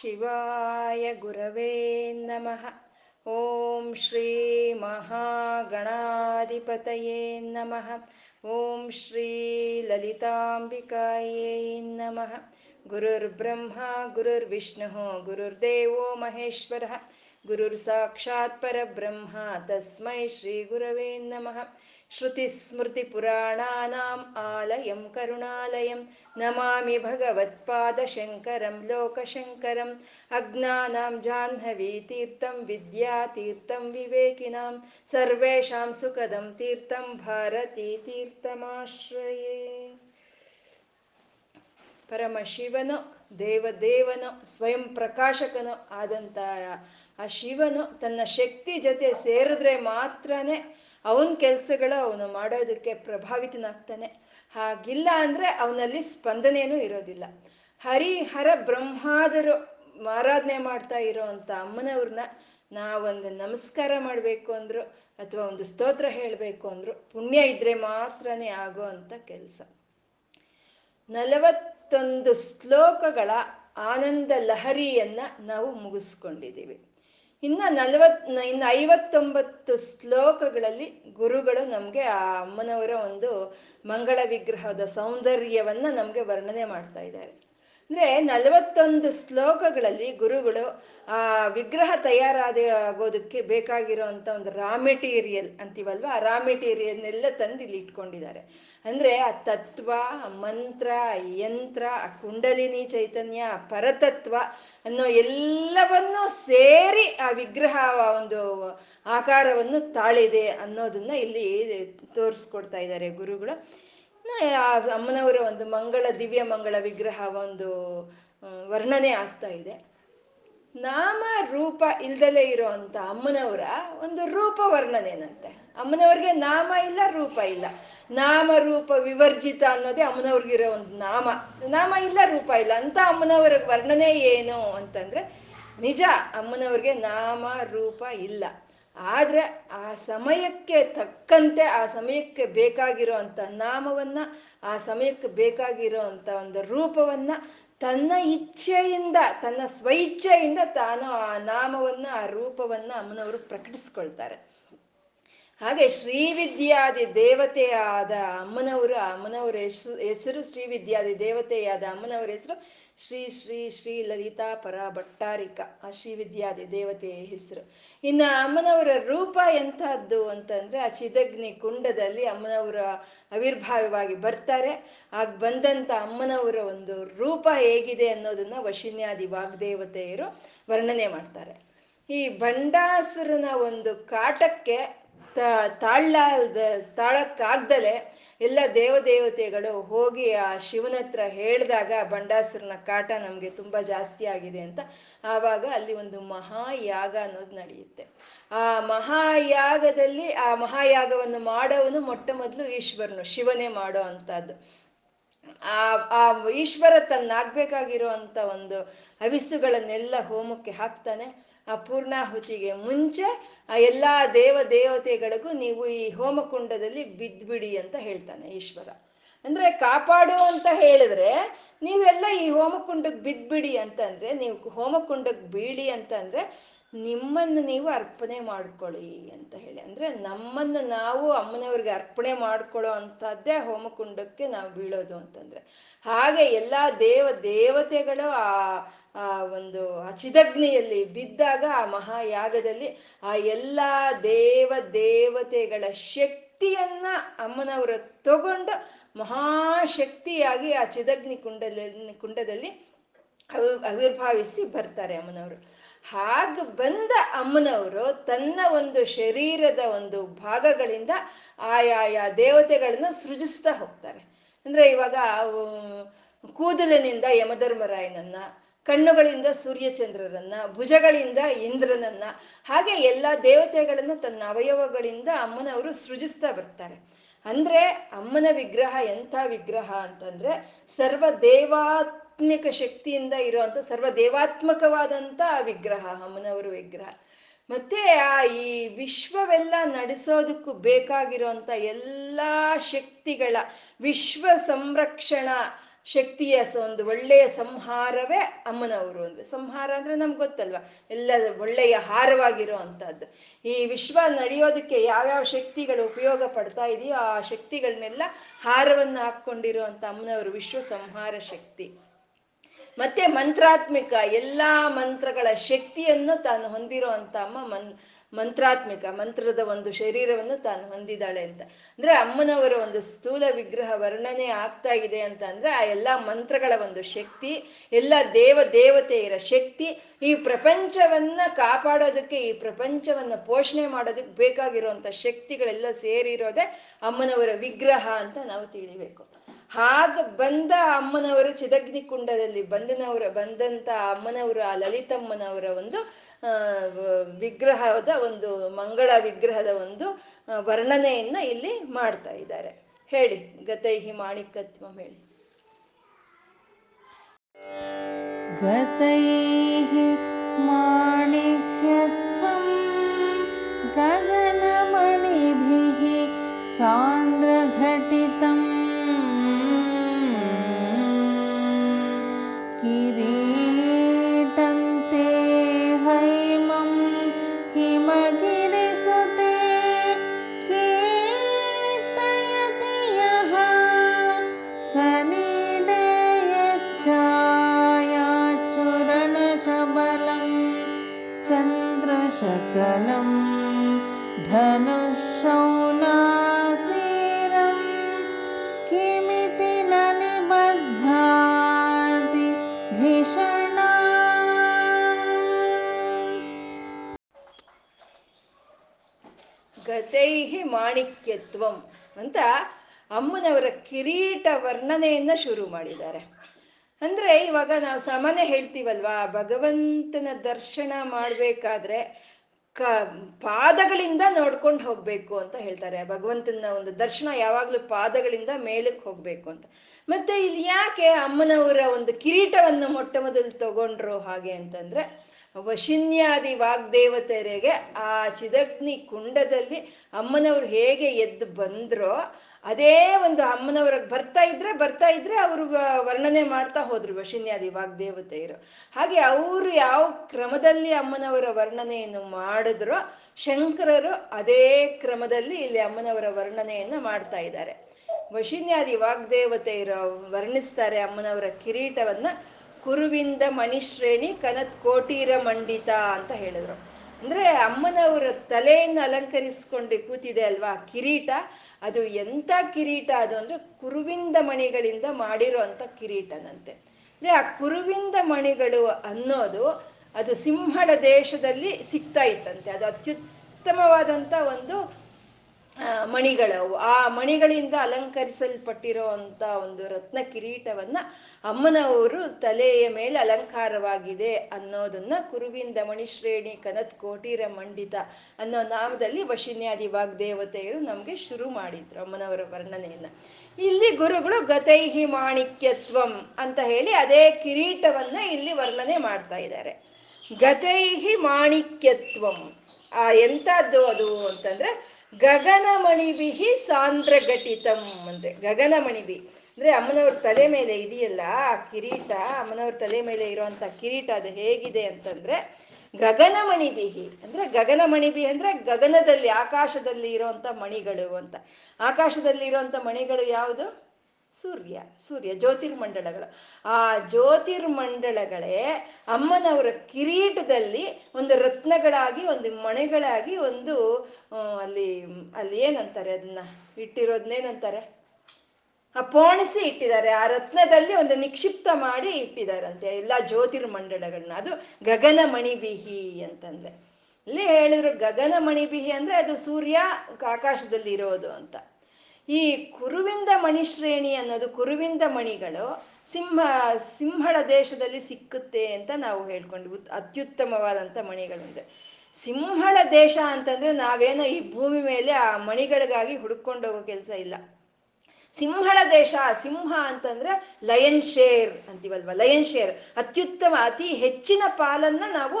ಶಿವಾಯ ಗುರವೇ ನಮಃ. ಓಂ ಶ್ರೀ ಮಹಾಗಣಾಧಿಪತಯೇ ನಮಃ. ಓಂ ಶ್ರೀ ಲಲಿತಾಂಬಿಕಾಯೇ ನಮಃ. ಗುರುರ್ಬ್ರಹ್ಮ, ಗುರುರ್ವಿಷ್ಣು, ಗುರುರ್ದೇವೋ ಮಹೇಶ್ವರ. ಗುರುರ್ ಸಾಕ್ಷಾತ್ ಪರಬ್ರಹ್ಮ, ತಸ್ಮೈ ಶ್ರೀ ಗುರವೇ ನಮಃ. श्रुतिस्मृतिपुराणानाम् आलयं करुणालयं नमामि भगवत्पादशङ्करं लोकशङ्करम् अज्ञानां जाह्नवीतीर्थं विद्यातीर्थं विवेकिनां सर्वेषां सुखदं तीर्थं ಭಾರತೀತೀರ್ಥಮಾಶ್ರಯೇ ಪರಮಶಿವನು ದೇವದೇವನು ಸ್ವಯಂ ಪ್ರಕಾಶಕನು ಆದಂಥ ಆ ಶಿವನು ತನ್ನ ಶಕ್ತಿ ಜೊತೆ ಸೇರಿದ್ರೆ ಮಾತ್ರನೇ ಅವನ ಕೆಲಸಗಳು ಅವನು ಮಾಡೋದಕ್ಕೆ ಪ್ರಭಾವಿತನಾಗ್ತಾನೆ. ಹಾಗಿಲ್ಲ ಅಂದರೆ ಅವನಲ್ಲಿ ಸ್ಪಂದನೆಯೂ ಇರೋದಿಲ್ಲ. ಹರಿಹರ ಬ್ರಹ್ಮಾದರು ಆರಾಧನೆ ಮಾಡ್ತಾ ಇರೋ ಅಂಥ ಅಮ್ಮನವ್ರನ್ನ ನಾವೊಂದು ನಮಸ್ಕಾರ ಮಾಡಬೇಕು ಅಂದ್ರು, ಅಥವಾ ಒಂದು ಸ್ತೋತ್ರ ಹೇಳಬೇಕು ಅಂದ್ರು, ಪುಣ್ಯ ಇದ್ರೆ ಮಾತ್ರನೇ ಆಗೋ ಅಂತ ಕೆಲಸ. ನಲವತ್ತೊಂದು ಶ್ಲೋಕಗಳ ಆನಂದ ಲಹರಿಯನ್ನ ನಾವು ಮುಗಿಸ್ಕೊಂಡಿದ್ದೀವಿ. ಇನ್ನ ನಲವತ್ ಇನ್ನು ಐವತ್ತೊಂಬತ್ತು ಶ್ಲೋಕಗಳಲ್ಲಿ ಗುರುಗಳು ನಮ್ಗೆ ಆ ಅಮ್ಮನವರ ಒಂದು ಮಂಗಳ ವಿಗ್ರಹದ ಸೌಂದರ್ಯವನ್ನ ನಮ್ಗೆ ವರ್ಣನೆ ಮಾಡ್ತಾ ಇದ್ದಾರೆ. ಅಂದ್ರೆ ನಲವತ್ತೊಂದು ಶ್ಲೋಕಗಳಲ್ಲಿ ಗುರುಗಳು ಆ ವಿಗ್ರಹ ತಯಾರಾದ ಆಗೋದಕ್ಕೆ ಬೇಕಾಗಿರೋಂಥ ಒಂದು ರಾ ಮೆಟೀರಿಯಲ್ ಅಂತೀವಲ್ವ? ಆ ರಾ ಮೆಟೀರಿಯಲ್ನೆಲ್ಲ ತಂದು ಇಲ್ಲಿ ಇಟ್ಕೊಂಡಿದ್ದಾರೆ. ಅಂದ್ರೆ ಆ ತತ್ವ ಮಂತ್ರ ಯಂತ್ರ, ಆ ಕುಂಡಲಿನಿ ಚೈತನ್ಯ ಪರತತ್ವ ಅನ್ನೋ ಎಲ್ಲವನ್ನೂ ಸೇರಿ ಆ ವಿಗ್ರಹ ಒಂದು ಆಕಾರವನ್ನು ತಾಳಿದೆ ಅನ್ನೋದನ್ನ ಇಲ್ಲಿ ತೋರಿಸ್ಕೊಡ್ತಾ ಇದ್ದಾರೆ ಗುರುಗಳು. ಆ ಅಮ್ಮನವರ ಒಂದು ಮಂಗಳ, ದಿವ್ಯ ಮಂಗಳ ವಿಗ್ರಹ ಒಂದು ವರ್ಣನೆ ಆಗ್ತಾ ಇದೆ. ನಾಮ ರೂಪ ಇಲ್ದಲೇ ಇರೋ ಅಂತ ಅಮ್ಮನವರ ಒಂದು ರೂಪ ವರ್ಣನೆನಂತೆ. ಅಮ್ಮನವ್ರಿಗೆ ನಾಮ ಇಲ್ಲ, ರೂಪ ಇಲ್ಲ. ನಾಮ ರೂಪ ವಿವರ್ಜಿತ ಅನ್ನೋದೇ ಅಮ್ಮನವ್ರಿಗಿರೋ ಒಂದು ನಾಮ. ನಾಮ ಇಲ್ಲ, ರೂಪ ಇಲ್ಲ. ಅಂತ ಅಮ್ಮನವರ ವರ್ಣನೆ ಏನು ಅಂತಂದ್ರೆ, ನಿಜ ಅಮ್ಮನವ್ರಿಗೆ ನಾಮ, ರೂಪ ಇಲ್ಲ. ಆದ್ರೆ ಆ ಸಮಯಕ್ಕೆ ತಕ್ಕಂತೆ, ಆ ಸಮಯಕ್ಕೆ ಬೇಕಾಗಿರೋ ಅಂತ ನಾಮವನ್ನ, ಆ ಸಮಯಕ್ಕೆ ಬೇಕಾಗಿರೋ ಅಂತ ಒಂದು ರೂಪವನ್ನ ತನ್ನ ಇಚ್ಛೆಯಿಂದ, ತನ್ನ ಸ್ವಇಚ್ಛೆಯಿಂದ ತಾನು ಆ ನಾಮವನ್ನ, ಆ ರೂಪವನ್ನ ಅಮ್ಮನವರು ಪ್ರಕಟಿಸ್ಕೊಳ್ತಾರೆ. ಹಾಗೆ ಶ್ರೀವಿದ್ಯಾದಿ ದೇವತೆಯಾದ ಅಮ್ಮನವರ ಅಮ್ಮನವರ ಹೆಸರು ಹೆಸರು ಶ್ರೀವಿದ್ಯಾದಿ ದೇವತೆಯಾದ ಅಮ್ಮನವರ ಹೆಸರು ಶ್ರೀ ಶ್ರೀ ಶ್ರೀ ಲಲಿತಾ ಪರ ಭಟ್ಟಾರಿಕ ಆ ಶ್ರೀವಿದ್ಯಾದಿ ದೇವತೆಯ ಹೆಸರು. ಇನ್ನು ಅಮ್ಮನವರ ರೂಪ ಎಂತಹದ್ದು ಅಂತಂದ್ರೆ ಆ ಚಿದಗ್ನಿ ಕುಂಡದಲ್ಲಿ ಅಮ್ಮನವರ ಅವಿರ್ಭಾವವಾಗಿ ಬರ್ತಾರೆ. ಆಗ ಬಂದಂತ ಅಮ್ಮನವರ ಒಂದು ರೂಪ ಹೇಗಿದೆ ಅನ್ನೋದನ್ನ ವಶಿನ್ಯಾದಿ ವಾಗ್ದೇವತೆಯರು ವರ್ಣನೆ ಮಾಡ್ತಾರೆ. ಈ ಭಂಡಾಸುರನ ಒಂದು ಕಾಟಕ್ಕೆ ತಾಳ್ಲಾದ ತಾಳಕ್ಕಾಗ್ದಲೆ ಎಲ್ಲ ದೇವದೇವತೆಗಳು ಹೋಗಿ ಆ ಶಿವನ ಹತ್ರ ಹೇಳಿದಾಗ ಬಂಡಾಸುರನ ಕಾಟ ನಮಗೆ ತುಂಬ ಜಾಸ್ತಿ ಆಗಿದೆ ಅಂತ ಆವಾಗ ಅಲ್ಲಿ ಒಂದು ಮಹಾಯಾಗ ಅನ್ನೋದು ನಡೆಯುತ್ತೆ. ಆ ಮಹಾಯಾಗದಲ್ಲಿ ಆ ಮಹಾಯಾಗವನ್ನು ಮಾಡೋವನು ಮೊಟ್ಟ ಮೊದಲು ಈಶ್ವರನು, ಶಿವನೇ ಮಾಡೋ ಅಂಥದ್ದು. ಆ ಆ ಈಶ್ವರ ತನ್ನಾಗ್ಬೇಕಾಗಿರೋ ಅಂತ ಒಂದು ಹವಿಸ್ಸುಗಳನ್ನೆಲ್ಲ ಹೋಮಕ್ಕೆ ಹಾಕ್ತಾನೆ. ಆ ಪೂರ್ಣಾಹುತಿಗೆ ಮುಂಚೆ ಆ ಎಲ್ಲ ದೇವ ದೇವತೆಗಳಿಗೂ ನೀವು ಈ ಹೋಮಕುಂಡದಲ್ಲಿ ಬಿದ್ಬಿಡಿ ಅಂತ ಹೇಳ್ತಾನೆ ಈಶ್ವರ. ಅಂದ್ರೆ ಕಾಪಾಡು ಅಂತ ಹೇಳಿದ್ರೆ ನೀವೆಲ್ಲ ಈ ಹೋಮಕುಂಡಕ್ಕೆ ಬಿದ್ಬಿಡಿ ಅಂತಂದ್ರೆ ನೀವು ಹೋಮಕುಂಡಕ್ಕೆ ಬೀಳಿ ಅಂತಂದ್ರೆ ನಿಮ್ಮನ್ನು ನೀವು ಅರ್ಪಣೆ ಮಾಡ್ಕೊಳ್ಳಿ ಅಂತ ಹೇಳಿ. ಅಂದ್ರೆ ನಮ್ಮನ್ನು ನಾವು ಅಮ್ಮನವ್ರಿಗೆ ಅರ್ಪಣೆ ಮಾಡ್ಕೊಳ್ಳೋ ಅಂತದ್ದೇ ಹೋಮಕುಂಡಕ್ಕೆ ನಾವು ಬೀಳೋದು ಅಂತಂದ್ರೆ. ಹಾಗೆ ಎಲ್ಲಾ ದೇವ ದೇವತೆಗಳು ಆ ಆ ಒಂದು ಚಿದಗ್ನಿಯಲ್ಲಿ ಬಿದ್ದಾಗ ಆ ಮಹಾಯಾಗದಲ್ಲಿ ಆ ಎಲ್ಲ ದೇವ ದೇವತೆಗಳ ಶಕ್ತಿಯನ್ನ ಅಮ್ಮನವರ ತಗೊಂಡು ಮಹಾಶಕ್ತಿಯಾಗಿ ಆ ಚಿದಗ್ನಿ ಕುಂಡದಲ್ಲಿ ಕುಂಡದಲ್ಲಿ ಆವಿರ್ಭಾವಿಸಿ ಬರ್ತಾರೆ ಅಮ್ಮನವರು. ಹಾಗೆ ಬಂದ ಅಮ್ಮನವರು ತನ್ನ ಒಂದು ಶರೀರದ ಒಂದು ಭಾಗಗಳಿಂದ ಆಯಾಯ ದೇವತೆಗಳನ್ನ ಸೃಜಿಸ್ತಾ ಹೋಗ್ತಾರೆ. ಅಂದ್ರೆ ಇವಾಗ ಕೂದಲಿನಿಂದ ಯಮಧರ್ಮರಾಯನನ್ನ, ಕಣ್ಣುಗಳಿಂದ ಸೂರ್ಯಚಂದ್ರರನ್ನ, ಭುಜಗಳಿಂದ ಇಂದ್ರನನ್ನ, ಹಾಗೆ ಎಲ್ಲ ದೇವತೆಗಳನ್ನು ತನ್ನ ಅವಯವಗಳಿಂದ ಅಮ್ಮನವರು ಸೃಜಿಸ್ತಾ ಬರ್ತಾರೆ. ಅಂದ್ರೆ ಅಮ್ಮನ ವಿಗ್ರಹ ಎಂಥ ವಿಗ್ರಹ ಅಂತಂದ್ರೆ ಸರ್ವ ದೇವಾತ್ಮಿಕ ಶಕ್ತಿಯಿಂದ ಇರುವಂತ ಸರ್ವ ದೇವಾತ್ಮಕವಾದಂಥ ವಿಗ್ರಹ, ಅಮ್ಮನವರು ವಿಗ್ರಹ. ಮತ್ತೆ ಆ ಈ ವಿಶ್ವವೆಲ್ಲ ನಡೆಸೋದಕ್ಕೂ ಬೇಕಾಗಿರುವಂತ ಎಲ್ಲ ಶಕ್ತಿಗಳ ವಿಶ್ವ ಸಂರಕ್ಷಣಾ ಶಕ್ತಿಯ ಒಂದು ಒಳ್ಳೆಯ ಸಂಹಾರವೇ ಅಮ್ಮನವರು ಅಂದ್ರೆ. ಸಂಹಾರ ಅಂದ್ರೆ ನಮ್ಗೆ ಗೊತ್ತಲ್ವಾ? ಎಲ್ಲ ಒಳ್ಳೆಯ ಹಾರವಾಗಿರೋ ಈ ವಿಶ್ವ ನಡೆಯೋದಕ್ಕೆ ಯಾವ್ಯಾವ ಶಕ್ತಿಗಳು ಉಪಯೋಗ ಪಡ್ತಾ ಇದೆಯೋ ಆ ಶಕ್ತಿಗಳನ್ನೆಲ್ಲ ಹಾರವನ್ನು ಹಾಕ್ಕೊಂಡಿರುವಂಥ ಅಮ್ಮನವರು ವಿಶ್ವ ಸಂಹಾರ ಶಕ್ತಿ. ಮತ್ತೆ ಮಂತ್ರಾತ್ಮಿಕ ಎಲ್ಲಾ ಮಂತ್ರಗಳ ಶಕ್ತಿಯನ್ನು ತಾನು ಹೊಂದಿರೋ ಅಂತ ಅಮ್ಮ ಮನ್, ಮಂತ್ರಾತ್ಮಿಕ ಮಂತ್ರದ ಒಂದು ಶರೀರವನ್ನು ತಾನು ಹೊಂದಿದ್ದಾಳೆ ಅಂತ. ಅಂದ್ರೆ ಅಮ್ಮನವರ ಒಂದು ಸ್ಥೂಲ ವಿಗ್ರಹ ವರ್ಣನೆ ಆಗ್ತಾ ಇದೆ ಅಂತ ಅಂದ್ರೆ ಆ ಎಲ್ಲ ಮಂತ್ರಗಳ ಒಂದು ಶಕ್ತಿ, ಎಲ್ಲ ದೇವ ದೇವತೆಯರ ಶಕ್ತಿ, ಈ ಪ್ರಪಂಚವನ್ನ ಕಾಪಾಡೋದಕ್ಕೆ, ಈ ಪ್ರಪಂಚವನ್ನ ಪೋಷಣೆ ಮಾಡೋದಕ್ಕೆ ಬೇಕಾಗಿರುವಂತ ಶಕ್ತಿಗಳೆಲ್ಲ ಸೇರಿರೋದೆ ಅಮ್ಮನವರ ವಿಗ್ರಹ ಅಂತ ನಾವು ತಿಳಿಬೇಕು. ಹಾಗ ಬಂದ ಅಮ್ಮನವರು ಚಿದಗ್ನಿ ಕುಂಡದಲ್ಲಿ ಬಂದನವರ, ಬಂದಂತ ಅಮ್ಮನವರು, ಆ ಲಲಿತಮ್ಮನವರ ಒಂದು ವಿಗ್ರಹದ ಒಂದು, ಮಂಗಳ ವಿಗ್ರಹದ ಒಂದು ವರ್ಣನೆಯನ್ನ ಇಲ್ಲಿ ಮಾಡ್ತಾ ಇದ್ದಾರೆ. ಹೇಳಿ, ಗತೈಹಿ ಮಾಣಿಕತ್ವ ಹೇಳಿ. ಗತೈಹಿ ಮಾಣಿಕ್ಯತ್ವಂ ಗಗನಮಣಿಭಿಃ ಸಾ धनुःशौलासीरं किमिति न निबध्नाति धिषणा ಗತೈಹಿ ಮಾಣಿಕ್ಯತ್ವಂ ಅಂತ ಅಮ್ಮನವರ ಕಿರೀಟ ವರ್ಣನೆಯನ್ನ ಶುರು ಮಾಡಿದ್ದಾರೆ ಅಂದ್ರೆ ಇವಾಗ ನಾವು ಸಾಮಾನ್ಯ ಹೇಳ್ತೀವಲ್ವಾ ಭಗವಂತನ ದರ್ಶನ ಮಾಡ್ಬೇಕಾದ್ರೆ ಕ, ಪಾದಗಳಿಂದ ನೋಡ್ಕೊಂಡು ಹೋಗ್ಬೇಕು ಅಂತ ಹೇಳ್ತಾರೆ. ಭಗವಂತನ ಒಂದು ದರ್ಶನ ಯಾವಾಗ್ಲೂ ಪಾದಗಳಿಂದ ಮೇಲಕ್ಕೆ ಹೋಗ್ಬೇಕು ಅಂತ. ಮತ್ತೆ ಇಲ್ಲಿ ಯಾಕೆ ಅಮ್ಮನವರ ಒಂದು ಕಿರೀಟವನ್ನು ಮೊಟ್ಟ ಮೊದಲು ತಗೊಂಡ್ರು ಹಾಗೆ ಅಂತಂದ್ರೆ, ವಶಿನ್ಯಾದಿ ವಾಗ್ದೇವತೆರೆಗೆ ಆ ಚಿದಗ್ನಿ ಕುಂಡದಲ್ಲಿ ಅಮ್ಮನವ್ರು ಹೇಗೆ ಎದ್ದು ಬಂದ್ರೋ ಅದೇ ಒಂದು ಅಮ್ಮನವ್ರಿಗೆ ಬರ್ತಾ ಇದ್ರೆ ಬರ್ತಾ ಇದ್ರೆ ಅವರು ವರ್ಣನೆ ಮಾಡ್ತಾ ಹೋದ್ರು ವಶಿನ್ಯಾದಿ ವಾಗ್ದೇವತೆಯರು ಹಾಗೆ ಅವರು ಯಾವ ಕ್ರಮದಲ್ಲಿ ಅಮ್ಮನವರ ವರ್ಣನೆಯನ್ನು ಮಾಡಿದ್ರೋ ಶಂಕರರು ಅದೇ ಕ್ರಮದಲ್ಲಿ ಇಲ್ಲಿ ಅಮ್ಮನವರ ವರ್ಣನೆಯನ್ನು ಮಾಡ್ತಾ ಇದ್ದಾರೆ. ವಶಿನ್ಯಾದಿ ವಾಗ್ದೇವತೆಯರು ವರ್ಣಿಸ್ತಾರೆ ಅಮ್ಮನವರ ಕಿರೀಟವನ್ನ. ಕುರುವಿಂದ ಮಣಿಶ್ರೇಣಿ ಕನತ್ ಕೋಟೀರ ಮಂಡಿತ ಅಂತ ಹೇಳಿದ್ರು. ಅಂದ್ರೆ ಅಮ್ಮನವರ ತಲೆಯನ್ನು ಅಲಂಕರಿಸಿಕೊಂಡು ಕೂತಿದೆ ಅಲ್ವಾ? ಕಿರೀಟ. ಅದು ಎಂಥ ಕಿರೀಟ ಅದು ಅಂದ್ರೆ ಕುರುವಿಂದ ಮಣಿಗಳಿಂದ ಮಾಡಿರೋ ಕಿರೀಟನಂತೆ. ಅಂದ್ರೆ ಆ ಕುರುವಿಂದ ಮಣಿಗಳು ಅನ್ನೋದು ಅದು ಸಿಂಹಳ ದೇಶದಲ್ಲಿ ಸಿಗ್ತಾ ಇತ್ತಂತೆ. ಅದು ಅತ್ಯುತ್ತಮವಾದಂಥ ಒಂದು ಮಣಿಗಳವು. ಆ ಮಣಿಗಳಿಂದ ಅಲಂಕರಿಸಲ್ಪಟ್ಟಿರೋ ಅಂತ ಒಂದು ರತ್ನ ಕಿರೀಟವನ್ನ ಅಮ್ಮನವರು ತಲೆಯ ಮೇಲೆ ಅಲಂಕಾರವಾಗಿದೆ ಅನ್ನೋದನ್ನ ಕುರುವಿಂದ ಮಣಿಶ್ರೇಣಿ ಕನತ್ ಕೋಟೀರ ಮಂಡಿತ ಅನ್ನೋ ನಾಮದಲ್ಲಿ ವಶಿನ್ಯಾದಿ ವಾಗ್ದೇವತೆಯರು ನಮಗೆ ಶುರು ಮಾಡಿದ್ರು ಅಮ್ಮನವರ ವರ್ಣನೆಯನ್ನ. ಇಲ್ಲಿ ಗುರುಗಳು ಗತೈಹಿ ಮಾಣಿಕ್ಯತ್ವಂ ಅಂತ ಹೇಳಿ ಅದೇ ಕಿರೀಟವನ್ನ ಇಲ್ಲಿ ವರ್ಣನೆ ಮಾಡ್ತಾ ಇದ್ದಾರೆ. ಗತೈಹಿ ಮಾಣಿಕ್ಯತ್ವಂ. ಆ ಎಂಥದ್ದು ಅದು ಅಂತಂದ್ರೆ ಗಗನಮಣಿಬಿಹಿ ಸಾಂದ್ರಘಟಿತಂ ಅಂದ್ರೆ ಗಗನಮಣಿಬಿ. ಅಂದ್ರೆ ಅಮ್ಮನವ್ರ ತಲೆ ಮೇಲೆ ಇದೆಯಲ್ಲ ಆ ಕಿರೀಟ, ಅಮ್ಮನವ್ರ ತಲೆ ಮೇಲೆ ಇರುವಂತ ಕಿರೀಟ ಅದು ಹೇಗಿದೆ ಅಂತಂದ್ರೆ ಗಗನಮಣಿಬಿಹಿ. ಅಂದ್ರೆ ಗಗನಮಣಿಬಿ ಅಂದ್ರೆ ಗಗನದಲ್ಲಿ, ಆಕಾಶದಲ್ಲಿ ಇರುವಂತ ಮಣಿಗಳು ಅಂತ. ಆಕಾಶದಲ್ಲಿ ಇರುವಂತ ಮಣಿಗಳು ಯಾವುದು? ಸೂರ್ಯ ಸೂರ್ಯ ಜ್ಯೋತಿರ್ಮಂಡಳಗಳು ಆ ಜ್ಯೋತಿರ್ಮಂಡಳಗಳೇ ಅಮ್ಮನವರ ಕಿರೀಟದಲ್ಲಿ ಒಂದು ರತ್ನಗಳಾಗಿ, ಒಂದು ಮಣೆಗಳಾಗಿ, ಒಂದು ಅಲ್ಲಿ ಅಲ್ಲಿ ಏನಂತಾರೆ ಅದನ್ನ ಇಟ್ಟಿರೋದನ್ನೇನಂತಾರೆ ಆ ಪೋಣಿಸಿ ಇಟ್ಟಿದ್ದಾರೆ. ಆ ರತ್ನದಲ್ಲಿ ಒಂದು ನಿಕ್ಷಿಪ್ತ ಮಾಡಿ ಇಟ್ಟಿದಾರಂತೆ ಎಲ್ಲ ಜ್ಯೋತಿರ್ಮಂಡಳಗಳನ್ನ ಅದು ಗಗನ ಮಣಿಬಿಹಿ ಅಂತಂದ್ರೆ. ಇಲ್ಲಿ ಹೇಳಿದ್ರು ಗಗನ ಮಣಿಬಿಹಿ ಅಂದ್ರೆ ಅದು ಸೂರ್ಯ ಆಕಾಶದಲ್ಲಿ ಇರೋದು ಅಂತ. ಈ ಕುರುವಿಂದ ಮಣಿ ಶ್ರೇಣಿ ಅನ್ನೋದು ಕುರುವಿಂದ ಮಣಿಗಳು ಸಿಂಹ, ಸಿಂಹಳ ದೇಶದಲ್ಲಿ ಸಿಕ್ಕುತ್ತೆ ಅಂತ ನಾವು ಹೇಳ್ಕೊಂಡ್ವಿ. ಅತ್ಯುತ್ತಮವಾದಂಥ ಮಣಿಗಳು ಅಂದರೆ ಸಿಂಹಳ ದೇಶ ಅಂತಂದ್ರೆ ನಾವೇನೋ ಈ ಭೂಮಿ ಮೇಲೆ ಆ ಮಣಿಗಳಿಗಾಗಿ ಹುಡುಕೊಂಡು ಹೋಗೋ ಕೆಲಸ ಇಲ್ಲ. ಸಿಂಹಳ ದೇಶ, ಸಿಂಹ ಅಂತಂದ್ರೆ ಲಯನ್ ಶೇರ್ ಅಂತೀವಲ್ವ? ಲಯನ್ ಶೇರ್. ಅತ್ಯುತ್ತಮ, ಅತಿ ಹೆಚ್ಚಿನ ಪಾಲನ್ನ ನಾವು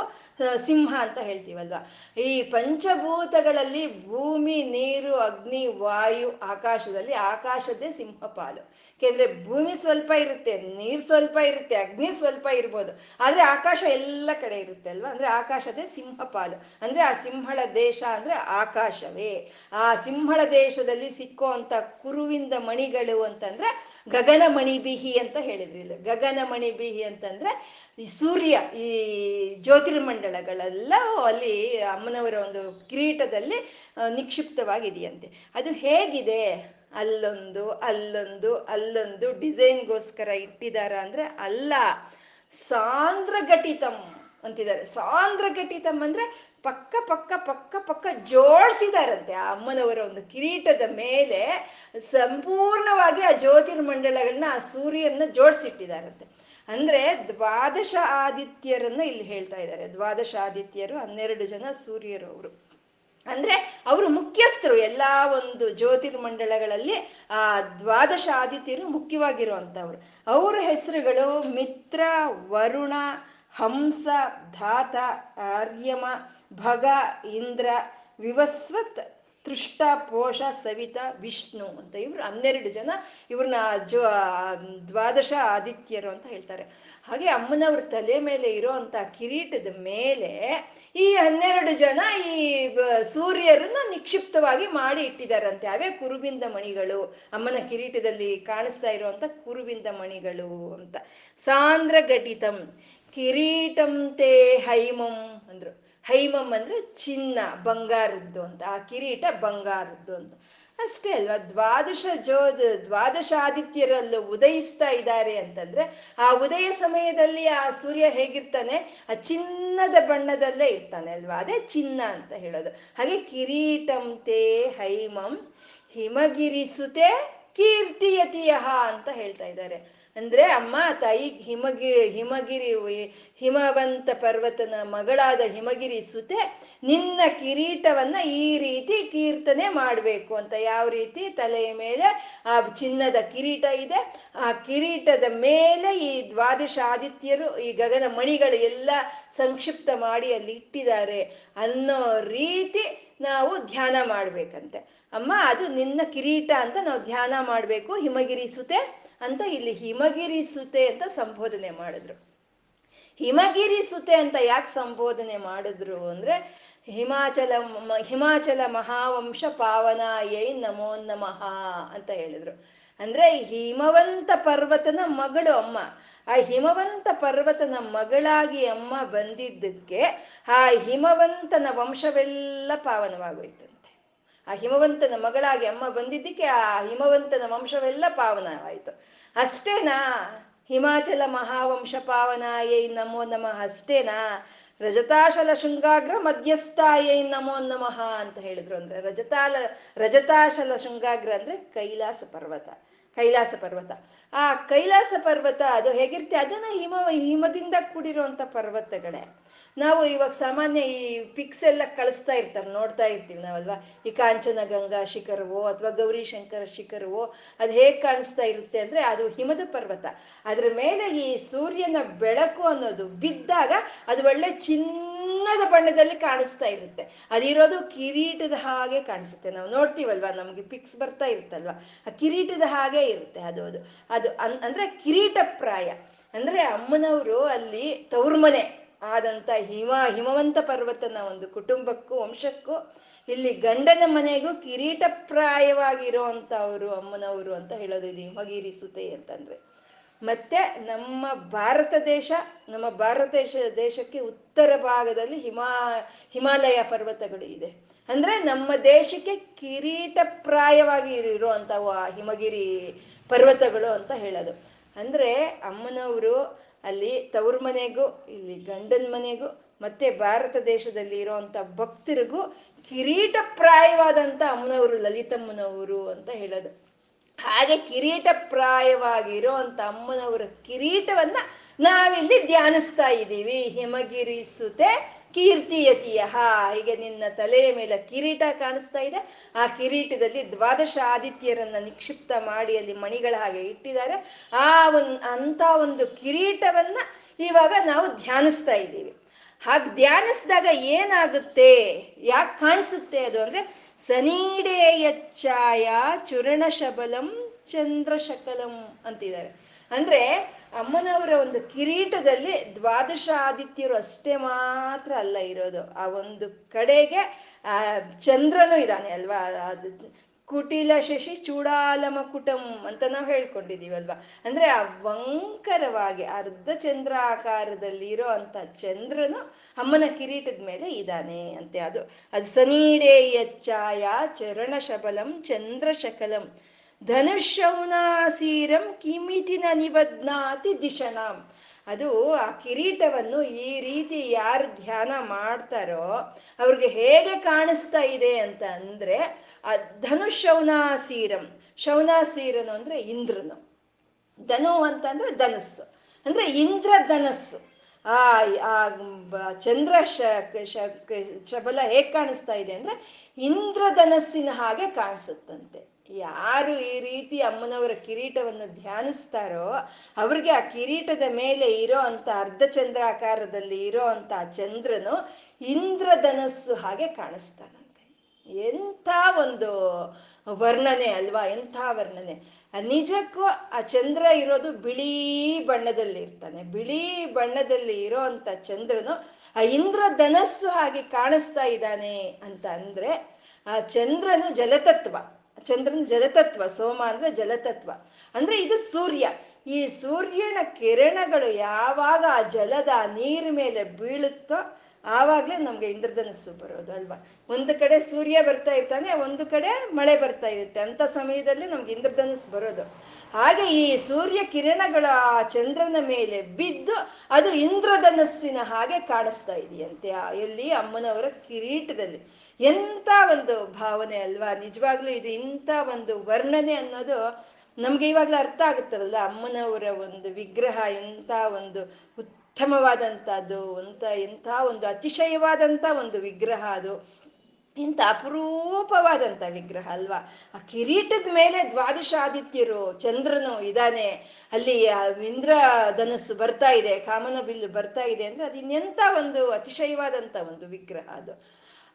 ಸಿಂಹ ಅಂತ ಹೇಳ್ತೀವಲ್ವ? ಈ ಪಂಚಭೂತಗಳಲ್ಲಿ ಭೂಮಿ, ನೀರು, ಅಗ್ನಿ, ವಾಯು, ಆಕಾಶದಲ್ಲಿ ಆಕಾಶದೇ ಸಿಂಹ ಪಾಲು ಯಾಕೆಂದ್ರೆ ಭೂಮಿ ಸ್ವಲ್ಪ ಇರುತ್ತೆ, ನೀರು ಸ್ವಲ್ಪ ಇರುತ್ತೆ, ಅಗ್ನಿ ಸ್ವಲ್ಪ ಇರ್ಬೋದು. ಆದ್ರೆ ಆಕಾಶ ಎಲ್ಲ ಕಡೆ ಇರುತ್ತೆ ಅಲ್ವಾ? ಅಂದ್ರೆ ಆಕಾಶದೇ ಸಿಂಹ ಪಾಲು ಅಂದ್ರೆ ಆ ಸಿಂಹಳ ದೇಶ ಅಂದ್ರೆ ಆಕಾಶವೇ. ಆ ಸಿಂಹಳ ದೇಶದಲ್ಲಿ ಸಿಕ್ಕೋ ಅಂತ ಕುರುವಿಂದ ಮಣಿಗಳು ಅಂತಂದ್ರೆ ಗಗನ ಮಣಿಬಿಹಿ ಅಂತ ಹೇಳಿದ್ರು ಇಲ್ಲಿ ಗಗನ ಮಣಿಬಿಹಿ ಅಂತಂದ್ರೆ ಈ ಸೂರ್ಯ, ಈ ಜ್ಯೋತಿರ್ಮಂಡಲಗಳೆಲ್ಲ ಅಲ್ಲಿ ಅಮ್ಮನವರ ಒಂದು ಕಿರೀಟದಲ್ಲಿ ನಿಕ್ಷಿಪ್ತವಾಗಿದೆಯಂತೆ. ಅದು ಹೇಗಿದೆ? ಅಲ್ಲೊಂದು ಅಲ್ಲೊಂದು ಅಲ್ಲೊಂದು ಡಿಸೈನ್ಗೋಸ್ಕರ ಇಟ್ಟಿದಾರ ಅಂದ್ರೆ ಅಲ್ಲ. ಸಾಂದ್ರಘಟಿತಂ ಅಂತಿದ್ದಾರೆ. ಸಾಂದ್ರಘಟಿತಂ ಅಂದ್ರೆ ಪಕ್ಕ ಪಕ್ಕ ಪಕ್ಕ ಪಕ್ಕ ಜೋಡಿಸಿದಾರಂತೆ ಆ ಅಮ್ಮನವರ ಒಂದು ಕಿರೀಟದ ಮೇಲೆ ಸಂಪೂರ್ಣವಾಗಿ ಆ ಜ್ಯೋತಿರ್ಮಂಡಲಗಳನ್ನ, ಆ ಸೂರ್ಯನ ಜೋಡಿಸಿಟ್ಟಿದಾರಂತೆ. ಅಂದ್ರೆ ದ್ವಾದಶ ಆದಿತ್ಯರನ್ನ ಇಲ್ಲಿ ಹೇಳ್ತಾ ಇದ್ದಾರೆ. ದ್ವಾದಶ ಆದಿತ್ಯರು, ಹನ್ನೆರಡು ಜನ ಸೂರ್ಯರು ಅವರು. ಅಂದ್ರೆ ಅವರು ಮುಖ್ಯಸ್ಥರು ಎಲ್ಲಾ ಒಂದು ಜ್ಯೋತಿರ್ಮಂಡಲಗಳಲ್ಲಿ ಆ ದ್ವಾದಶ ಆದಿತ್ಯರು ಮುಖ್ಯವಾಗಿರುವಂತವ್ರು. ಅವ್ರ ಹೆಸರುಗಳು ಮಿತ್ರ, ವರುಣ ಹಂಸ, ಧಾತ, ಆರ್ಯಮ, ಭಗ, ಇಂದ್ರ, ವಿವಸ್ವತ್, ತೃಷ್ಟ, ಪೋಷ, ಸವಿತ, ವಿಷ್ಣು ಅಂತ ಇವರು ಹನ್ನೆರಡು ಜನ ಇವ್ರನ್ನ ಜೋ, ದ್ವಾದಶ ಆದಿತ್ಯರು ಅಂತ ಹೇಳ್ತಾರೆ. ಹಾಗೆ ಅಮ್ಮನವ್ರ ತಲೆ ಮೇಲೆ ಇರೋ ಅಂತ ಕಿರೀಟದ ಮೇಲೆ ಈ ಹನ್ನೆರಡು ಜನ ಈ ಸೂರ್ಯರನ್ನ ನಿಕ್ಷಿಪ್ತವಾಗಿ ಮಾಡಿ ಇಟ್ಟಿದಾರಂತೆ. ಅವೇ ಕುರುಬಿಂದ ಮಣಿಗಳು. ಅಮ್ಮನ ಕಿರೀಟದಲ್ಲಿ ಕಾಣಿಸ್ತಾ ಇರುವಂತ ಕುರುಬಿಂದ ಮಣಿಗಳು ಅಂತ. ಸಾಂದ್ರ ಘಟಿತಂ ಕಿರೀಟಂ ತೇ ಹೈಮಂ ಅಂದ್ರು. ಹೈಮಂ ಅಂದ್ರೆ ಚಿನ್ನ, ಬಂಗಾರದ್ದು ಅಂತ. ಆ ಕಿರೀಟ ಬಂಗಾರದ್ದು ಅಂತ. ಅಷ್ಟೇ ಅಲ್ವಾ? ದ್ವಾದಶ ಜೋ ದ್ವಾದಶ ಆದಿತ್ಯರಲ್ಲೂ ಉದಯಿಸ್ತಾ ಇದ್ದಾರೆ ಅಂತಂದ್ರೆ ಆ ಉದಯ ಸಮಯದಲ್ಲಿ ಆ ಸೂರ್ಯ ಹೇಗಿರ್ತಾನೆ? ಆ ಚಿನ್ನದ ಬಣ್ಣದಲ್ಲೇ ಇರ್ತಾನೆ ಅಲ್ವಾ? ಅದೇ ಚಿನ್ನ ಅಂತ ಹೇಳೋದು. ಹಾಗೆ ಕಿರೀಟಂ ತೇ ಹೈಮಂ ಹಿಮಗಿರಿಸುತೆ ಕೀರ್ತಿಯತಿಯಹ ಅಂತ ಹೇಳ್ತಾ ಇದ್ದಾರೆ. ಅಂದ್ರೆ ಅಮ್ಮ, ತಾಯಿ, ಹಿಮಗಿ, ಹಿಮಗಿರಿ, ಹಿಮವಂತ ಪರ್ವತನ ಮಗಳಾದ ಹಿಮಗಿರಿ ಸುತೆ ನಿನ್ನ ಕಿರೀಟವನ್ನ ಈ ರೀತಿ ಕೀರ್ತನೆ ಮಾಡಬೇಕು ಅಂತ. ಯಾವ ರೀತಿ? ತಲೆಯ ಮೇಲೆ ಆ ಚಿನ್ನದ ಕಿರೀಟ ಇದೆ. ಆ ಕಿರೀಟದ ಮೇಲೆ ಈ ದ್ವಾದಶ ಆದಿತ್ಯರು ಈ ಗಗನ ಮಣಿಗಳು ಎಲ್ಲ ಸಂಕ್ಷಿಪ್ತ ಮಾಡಿ ಅಲ್ಲಿ ಇಟ್ಟಿದ್ದಾರೆ ಅನ್ನೋ ರೀತಿ ನಾವು ಧ್ಯಾನ ಮಾಡ್ಬೇಕಂತೆ. ಅಮ್ಮ, ಅದು ನಿನ್ನ ಕಿರೀಟ ಅಂತ ನಾವು ಧ್ಯಾನ ಮಾಡಬೇಕು, ಹಿಮಗಿರಿ ಸುತೆ. ಅಂತ ಇಲ್ಲಿ ಹಿಮಗಿರಿ ಸುತೆ ಅಂತ ಸಂಬೋಧನೆ ಮಾಡಿದ್ರು. ಹಿಮಗಿರಿ ಸುತೆ ಅಂತ ಯಾಕೆ ಸಂಬೋಧನೆ ಮಾಡಿದ್ರು ಅಂದ್ರೆ ಹಿಮಾಚಲ ಹಿಮಾಚಲ ಮಹಾವಂಶ ಪಾವನಾಯೈ ನಮೋ ನಮಃ ಅಂತ ಹೇಳಿದ್ರು. ಅಂದ್ರೆ ಹಿಮವಂತ ಪರ್ವತನ ಮಗಳು ಅಮ್ಮ. ಆ ಹಿಮವಂತ ಪರ್ವತನ ಮಗಳಾಗಿ ಅಮ್ಮ ಬಂದಿದ್ದಕ್ಕೆ ಆ ಹಿಮವಂತನ ವಂಶವೆಲ್ಲ ಪಾವನವಾಗೋಯ್ತಂತೆ ಆ ಹಿಮವಂತನ ಮಗಳಾಗಿ ಅಮ್ಮ ಬಂದಿದ್ದಕ್ಕೆ ಆ ಹಿಮವಂತನ ವಂಶವೆಲ್ಲ ಪಾವನವಾಯಿತು. ಅಷ್ಟೇನಾ? ಹಿಮಾಚಲ ಮಹಾವಂಶ ಪಾವನಾಯೈ ನಮೋ ನಮಃ ಅಷ್ಟೇನಾ? ರಜತಾಶಲ ಶೃಂಗಾಗ್ರ ಮಧ್ಯಸ್ಥಾಯೈ ನಮೋ ನಮಃ ಅಂತ ಹೇಳಿದ್ರು ಅಂದ್ರೆ ರಜತಾಲ, ರಜತಾಶಲ ಶೃಂಗಾಗ್ರ ಅಂದ್ರೆ ಕೈಲಾಸ ಪರ್ವತ. ಕೈಲಾಸ ಪರ್ವತ. ಆ ಕೈಲಾಸ ಪರ್ವತ ಅದು ಹೇಗಿರುತ್ತೆ? ಅದನ್ನ ಹಿಮ, ಹಿಮದಿಂದ ಕೂಡಿರುವಂಥ ಪರ್ವತಗಳೇ. ನಾವು ಇವಾಗ ಸಾಮಾನ್ಯ ಈ ಪಿಕ್ಸ್ ಎಲ್ಲ ಕಳಿಸ್ತಾ ಇರ್ತಾರೆ, ನೋಡ್ತಾ ಇರ್ತೀವಿ ನಾವಲ್ವಾ? ಈ ಕಾಂಚನ ಗಂಗಾ ಶಿಖರವೋ ಅಥವಾ ಗೌರಿ ಶಂಕರ ಶಿಖರವೋ, ಅದು ಹೇಗೆ ಕಾಣಿಸ್ತಾ ಇರುತ್ತೆ ಅಂದ್ರೆ ಅದು ಹಿಮದ ಪರ್ವತ. ಅದ್ರ ಮೇಲೆ ಈ ಸೂರ್ಯನ ಬೆಳಕು ಅನ್ನೋದು ಬಿದ್ದಾಗ ಅದು ಒಳ್ಳೆ ಚಿನ್ನದ ಬಣ್ಣದಲ್ಲಿ ಕಾಣಿಸ್ತಾ ಇರುತ್ತೆ. ಅದಿರೋದು ಕಿರೀಟದ ಹಾಗೆ ಕಾಣಿಸುತ್ತೆ. ನಾವು ನೋಡ್ತೀವಲ್ವಾ, ನಮ್ಗೆ ಪಿಕ್ಸ್ ಬರ್ತಾ ಇರುತ್ತಲ್ವಾ? ಆ ಕಿರೀಟದ ಹಾಗೆ ಇರುತ್ತೆ ಅದು ಅದು. ಅದು ಅಂದ್ರೆ ಕಿರೀಟ ಪ್ರಾಯ ಅಂದ್ರೆ ಅಮ್ಮನವರು ಅಲ್ಲಿ ತವ್ರಮನೆ ಆದಂತ ಹಿಮ, ಹಿಮವಂತ ಪರ್ವತನ ಒಂದು ಕುಟುಂಬಕ್ಕೂ, ವಂಶಕ್ಕೂ, ಇಲ್ಲಿ ಗಂಡನ ಮನೆಗೂ ಕಿರೀಟಪ್ರಾಯವಾಗಿರೋ ಪ್ರಾಯವಾಗಿರುವಂತವ್ರು ಅಮ್ಮನವರು ಅಂತ ಹೇಳೋದು ಇದು ಹಿಮಗಿರಿ ಸುತೆ ಅಂತಂದ್ರೆ. ಮತ್ತೆ ನಮ್ಮ ಭಾರತ ದೇಶ, ನಮ್ಮ ಭಾರತ ದೇಶ, ದೇಶಕ್ಕೆ ಉತ್ತರ ಭಾಗದಲ್ಲಿ ಹಿಮಾ, ಹಿಮಾಲಯ ಪರ್ವತಗಳು ಇದೆ. ಅಂದ್ರೆ ನಮ್ಮ ದೇಶಕ್ಕೆ ಕಿರೀಟ ಪ್ರಾಯವಾಗಿ ಇರುವಂಥವು ಆ ಹಿಮಗಿರಿ ಪರ್ವತಗಳು ಅಂತ ಹೇಳೋದು. ಅಂದ್ರೆ ಅಮ್ಮನವರು ಅಲ್ಲಿ ತವ್ರ ಮನೆಗೂ, ಇಲ್ಲಿ ಗಂಡನ ಮನೆಗೂ, ಮತ್ತೆ ಭಾರತ ದೇಶದಲ್ಲಿ ಇರುವಂತ ಭಕ್ತರಿಗೂ ಕಿರೀಟ ಪ್ರಾಯವಾದಂತ ಅಮ್ಮನವರು, ಲಲಿತಮ್ಮನವರು ಅಂತ ಹೇಳೋದು. ಹಾಗೆ ಕಿರೀಟ ಪ್ರಾಯವಾಗಿರೋ ಅಂತ ಅಮ್ಮನವರ ಕಿರೀಟವನ್ನ ನಾವಿಲ್ಲಿ ಧ್ಯಾನಿಸ್ತಾ ಇದ್ದೀವಿ. ಹಿಮಗಿರಿ ಸುತೆ ಕೀರ್ತಿಯತಿಯ ಹೀಗೆ ನಿನ್ನ ತಲೆಯ ಮೇಲೆ ಕಿರೀಟ ಕಾಣಿಸ್ತಾ ಇದೆ. ಆ ಕಿರೀಟದಲ್ಲಿ ದ್ವಾದಶ ಆದಿತ್ಯರನ್ನ ನಿಕ್ಷಿಪ್ತ ಮಾಡಿ ಅಲ್ಲಿ ಮಣಿಗಳ ಹಾಗೆ ಇಟ್ಟಿದ್ದಾರೆ. ಆ ಒಂದು ಅಂತ ಒಂದು ಕಿರೀಟವನ್ನ ಇವಾಗ ನಾವು ಧ್ಯಾನಿಸ್ತಾ ಇದ್ದೀವಿ. ಹಾಗೆ ಧ್ಯಾನಿಸಿದಾಗ ಏನಾಗುತ್ತೆ? ಯಾಕೆ ಕಾಣಿಸುತ್ತೆ ಅದು ಅಂದ್ರೆ, ಸನೀಡೇಯಚ್ಛಾಯ ಚುರಣ ಶಬಲಂ ಚಂದ್ರಶಕಲಂ ಅಂತಿದ್ದಾರೆ. ಅಂದ್ರೆ ಅಮ್ಮನವರ ಒಂದು ಕಿರೀಟದಲ್ಲಿ ದ್ವಾದಶ ಆದಿತ್ಯರು ಅಷ್ಟೇ ಮಾತ್ರ ಅಲ್ಲ ಇರೋದು. ಆ ಒಂದು ಕಡೆಗೆ, ಆ, ಚಂದ್ರನು ಇದ್ದಾನೆ ಅಲ್ವಾ? ಅದು ಕುಟಿಲ ಶಶಿ ಚೂಡಾಲಮಕುಟಂ ಅಂತ ನಾವು ಹೇಳ್ಕೊಂಡಿದ್ದೀವಲ್ವಾ? ಅಂದ್ರೆ ಆ ವಂಕರವಾಗಿ ಅರ್ಧ ಚಂದ್ರ ಆಕಾರದಲ್ಲಿ ಇರೋ ಅಂತ ಚಂದ್ರನು ಅಮ್ಮನ ಕಿರೀಟದ ಮೇಲೆ ಇದ್ದಾನೆ ಅಂತೆ ಅದು. ಅದು ಸನೀಡೇಯ ಛಾಯ ಚರಣ ಶಬಲಂ ಚಂದ್ರ ಶಕಲಂ ಧನುಷೌನಾಸೀರಂ ಕಿಮಿತಿನ ನಿಬದ್ನಾತಿ ದಿಶನಾಂ ಅದು ಆ ಕಿರೀಟವನ್ನು ಈ ರೀತಿ ಯಾರು ಧ್ಯಾನ ಮಾಡ್ತಾರೋ ಅವ್ರಿಗೆ ಹೇಗೆ ಕಾಣಿಸ್ತಾ ಇದೆ ಅಂತ ಅಂದ್ರೆ ಧನು ಶೌನಾಸೀರಂ ಶೌನಾಸೀರನು ಅಂದ್ರೆ ಇಂದ್ರನು. ಧನು ಅಂತಂದ್ರೆ ಧನಸ್ಸು. ಅಂದ್ರೆ ಇಂದ್ರ ಧನಸ್ಸು. ಆ ಚಂದ್ರ ಶಬಲ ಹೇಗೆ ಕಾಣಿಸ್ತಾ ಇದೆ ಅಂದ್ರೆ ಇಂದ್ರಧನಸ್ಸಿನ ಹಾಗೆ ಕಾಣಿಸುತ್ತಂತೆ. ಯಾರು ಈ ರೀತಿ ಅಮ್ಮನವರ ಕಿರೀಟವನ್ನು ಧ್ಯಾನಿಸ್ತಾರೋ ಅವ್ರಿಗೆ ಆ ಕಿರೀಟದ ಮೇಲೆ ಇರೋ ಅಂತ ಅರ್ಧಚಂದ್ರಾಕಾರದಲ್ಲಿ ಇರೋ ಅಂತ ಚಂದ್ರನು ಇಂದ್ರಧನಸ್ಸು ಹಾಗೆ ಕಾಣಿಸ್ತಾನಂತೆ. ಎಂಥ ಒಂದು ವರ್ಣನೆ ಅಲ್ವಾ, ಎಂಥ ವರ್ಣನೆ. ನಿಜಕ್ಕೂ ಆ ಚಂದ್ರ ಇರೋದು ಬಿಳಿ ಬಣ್ಣದಲ್ಲಿ ಇರ್ತಾನೆ. ಬಿಳಿ ಬಣ್ಣದಲ್ಲಿ ಇರೋ ಅಂತ ಚಂದ್ರನು ಆ ಇಂದ್ರಧನಸ್ಸು ಹಾಗೆ ಕಾಣಿಸ್ತಾ ಇದ್ದಾನೆ ಅಂತ ಅಂದ್ರೆ ಆ ಚಂದ್ರನು ಜಲತತ್ವ. ಚಂದ್ರನ ಜಲತತ್ವ, ಸೋಮ ಅಂದ್ರೆ ಜಲತತ್ವ. ಅಂದ್ರೆ ಇದು ಸೂರ್ಯ. ಈ ಸೂರ್ಯನ ಕಿರಣಗಳು ಯಾವಾಗ ಆ ಜಲದ ನೀರ್ ಮೇಲೆ ಬೀಳುತ್ತೋ ಆವಾಗಲೇ ನಮ್ಗೆ ಇಂದ್ರಧನಸ್ಸು ಬರೋದು ಅಲ್ವಾ? ಒಂದು ಕಡೆ ಸೂರ್ಯ ಬರ್ತಾ ಇರ್ತಾನೆ, ಒಂದು ಕಡೆ ಮಳೆ ಬರ್ತಾ ಇರುತ್ತೆ. ಅಂತ ಸಮಯದಲ್ಲಿ ನಮ್ಗೆ ಇಂದ್ರಧನಸ್ಸು ಬರೋದು. ಹಾಗೆ ಈ ಸೂರ್ಯ ಕಿರಣಗಳ ಚಂದ್ರನ ಮೇಲೆ ಬಿದ್ದು ಅದು ಇಂದ್ರಧನಸ್ಸಿನ ಹಾಗೆ ಕಾಣಿಸ್ತಾ ಇದೆಯಂತೆ ಎಲ್ಲಿ ಅಮ್ಮನವರ ಕಿರೀಟದಲ್ಲಿ. ಎಂಥ ಒಂದು ಭಾವನೆ ಅಲ್ವಾ? ನಿಜವಾಗ್ಲೂ ಇದು ಇಂಥ ಒಂದು ವರ್ಣನೆ ಅನ್ನೋದು ನಮ್ಗೆ ಇವಾಗ್ಲೂ ಅರ್ಥ ಆಗುತ್ತವಲ್ಲ ಅಮ್ಮನವರ ಒಂದು ವಿಗ್ರಹ, ಎಂಥ ಒಂದು ಉತ್ತಮವಾದಂಥದ್ದು, ಅಂತ ಎಂಥ ಒಂದು ಅತಿಶಯವಾದಂಥ ಒಂದು ವಿಗ್ರಹ ಅದು. ಇಂಥ ಅಪರೂಪವಾದಂಥ ವಿಗ್ರಹ ಅಲ್ವಾ? ಆ ಕಿರೀಟದ ಮೇಲೆ ದ್ವಾದಶಾದಿತ್ಯರು, ಚಂದ್ರನು ಇದ್ದಾನೆ. ಅಲ್ಲಿ ಇಂದ್ರ ಧನಸ್ಸು ಬರ್ತಾ ಇದೆ, ಕಾಮನ ಬಿಲ್ಲು ಬರ್ತಾ ಇದೆ ಅಂದರೆ ಅದು ಇನ್ನೆಂಥ ಒಂದು ಅತಿಶಯವಾದಂಥ ಒಂದು ವಿಗ್ರಹ ಅದು.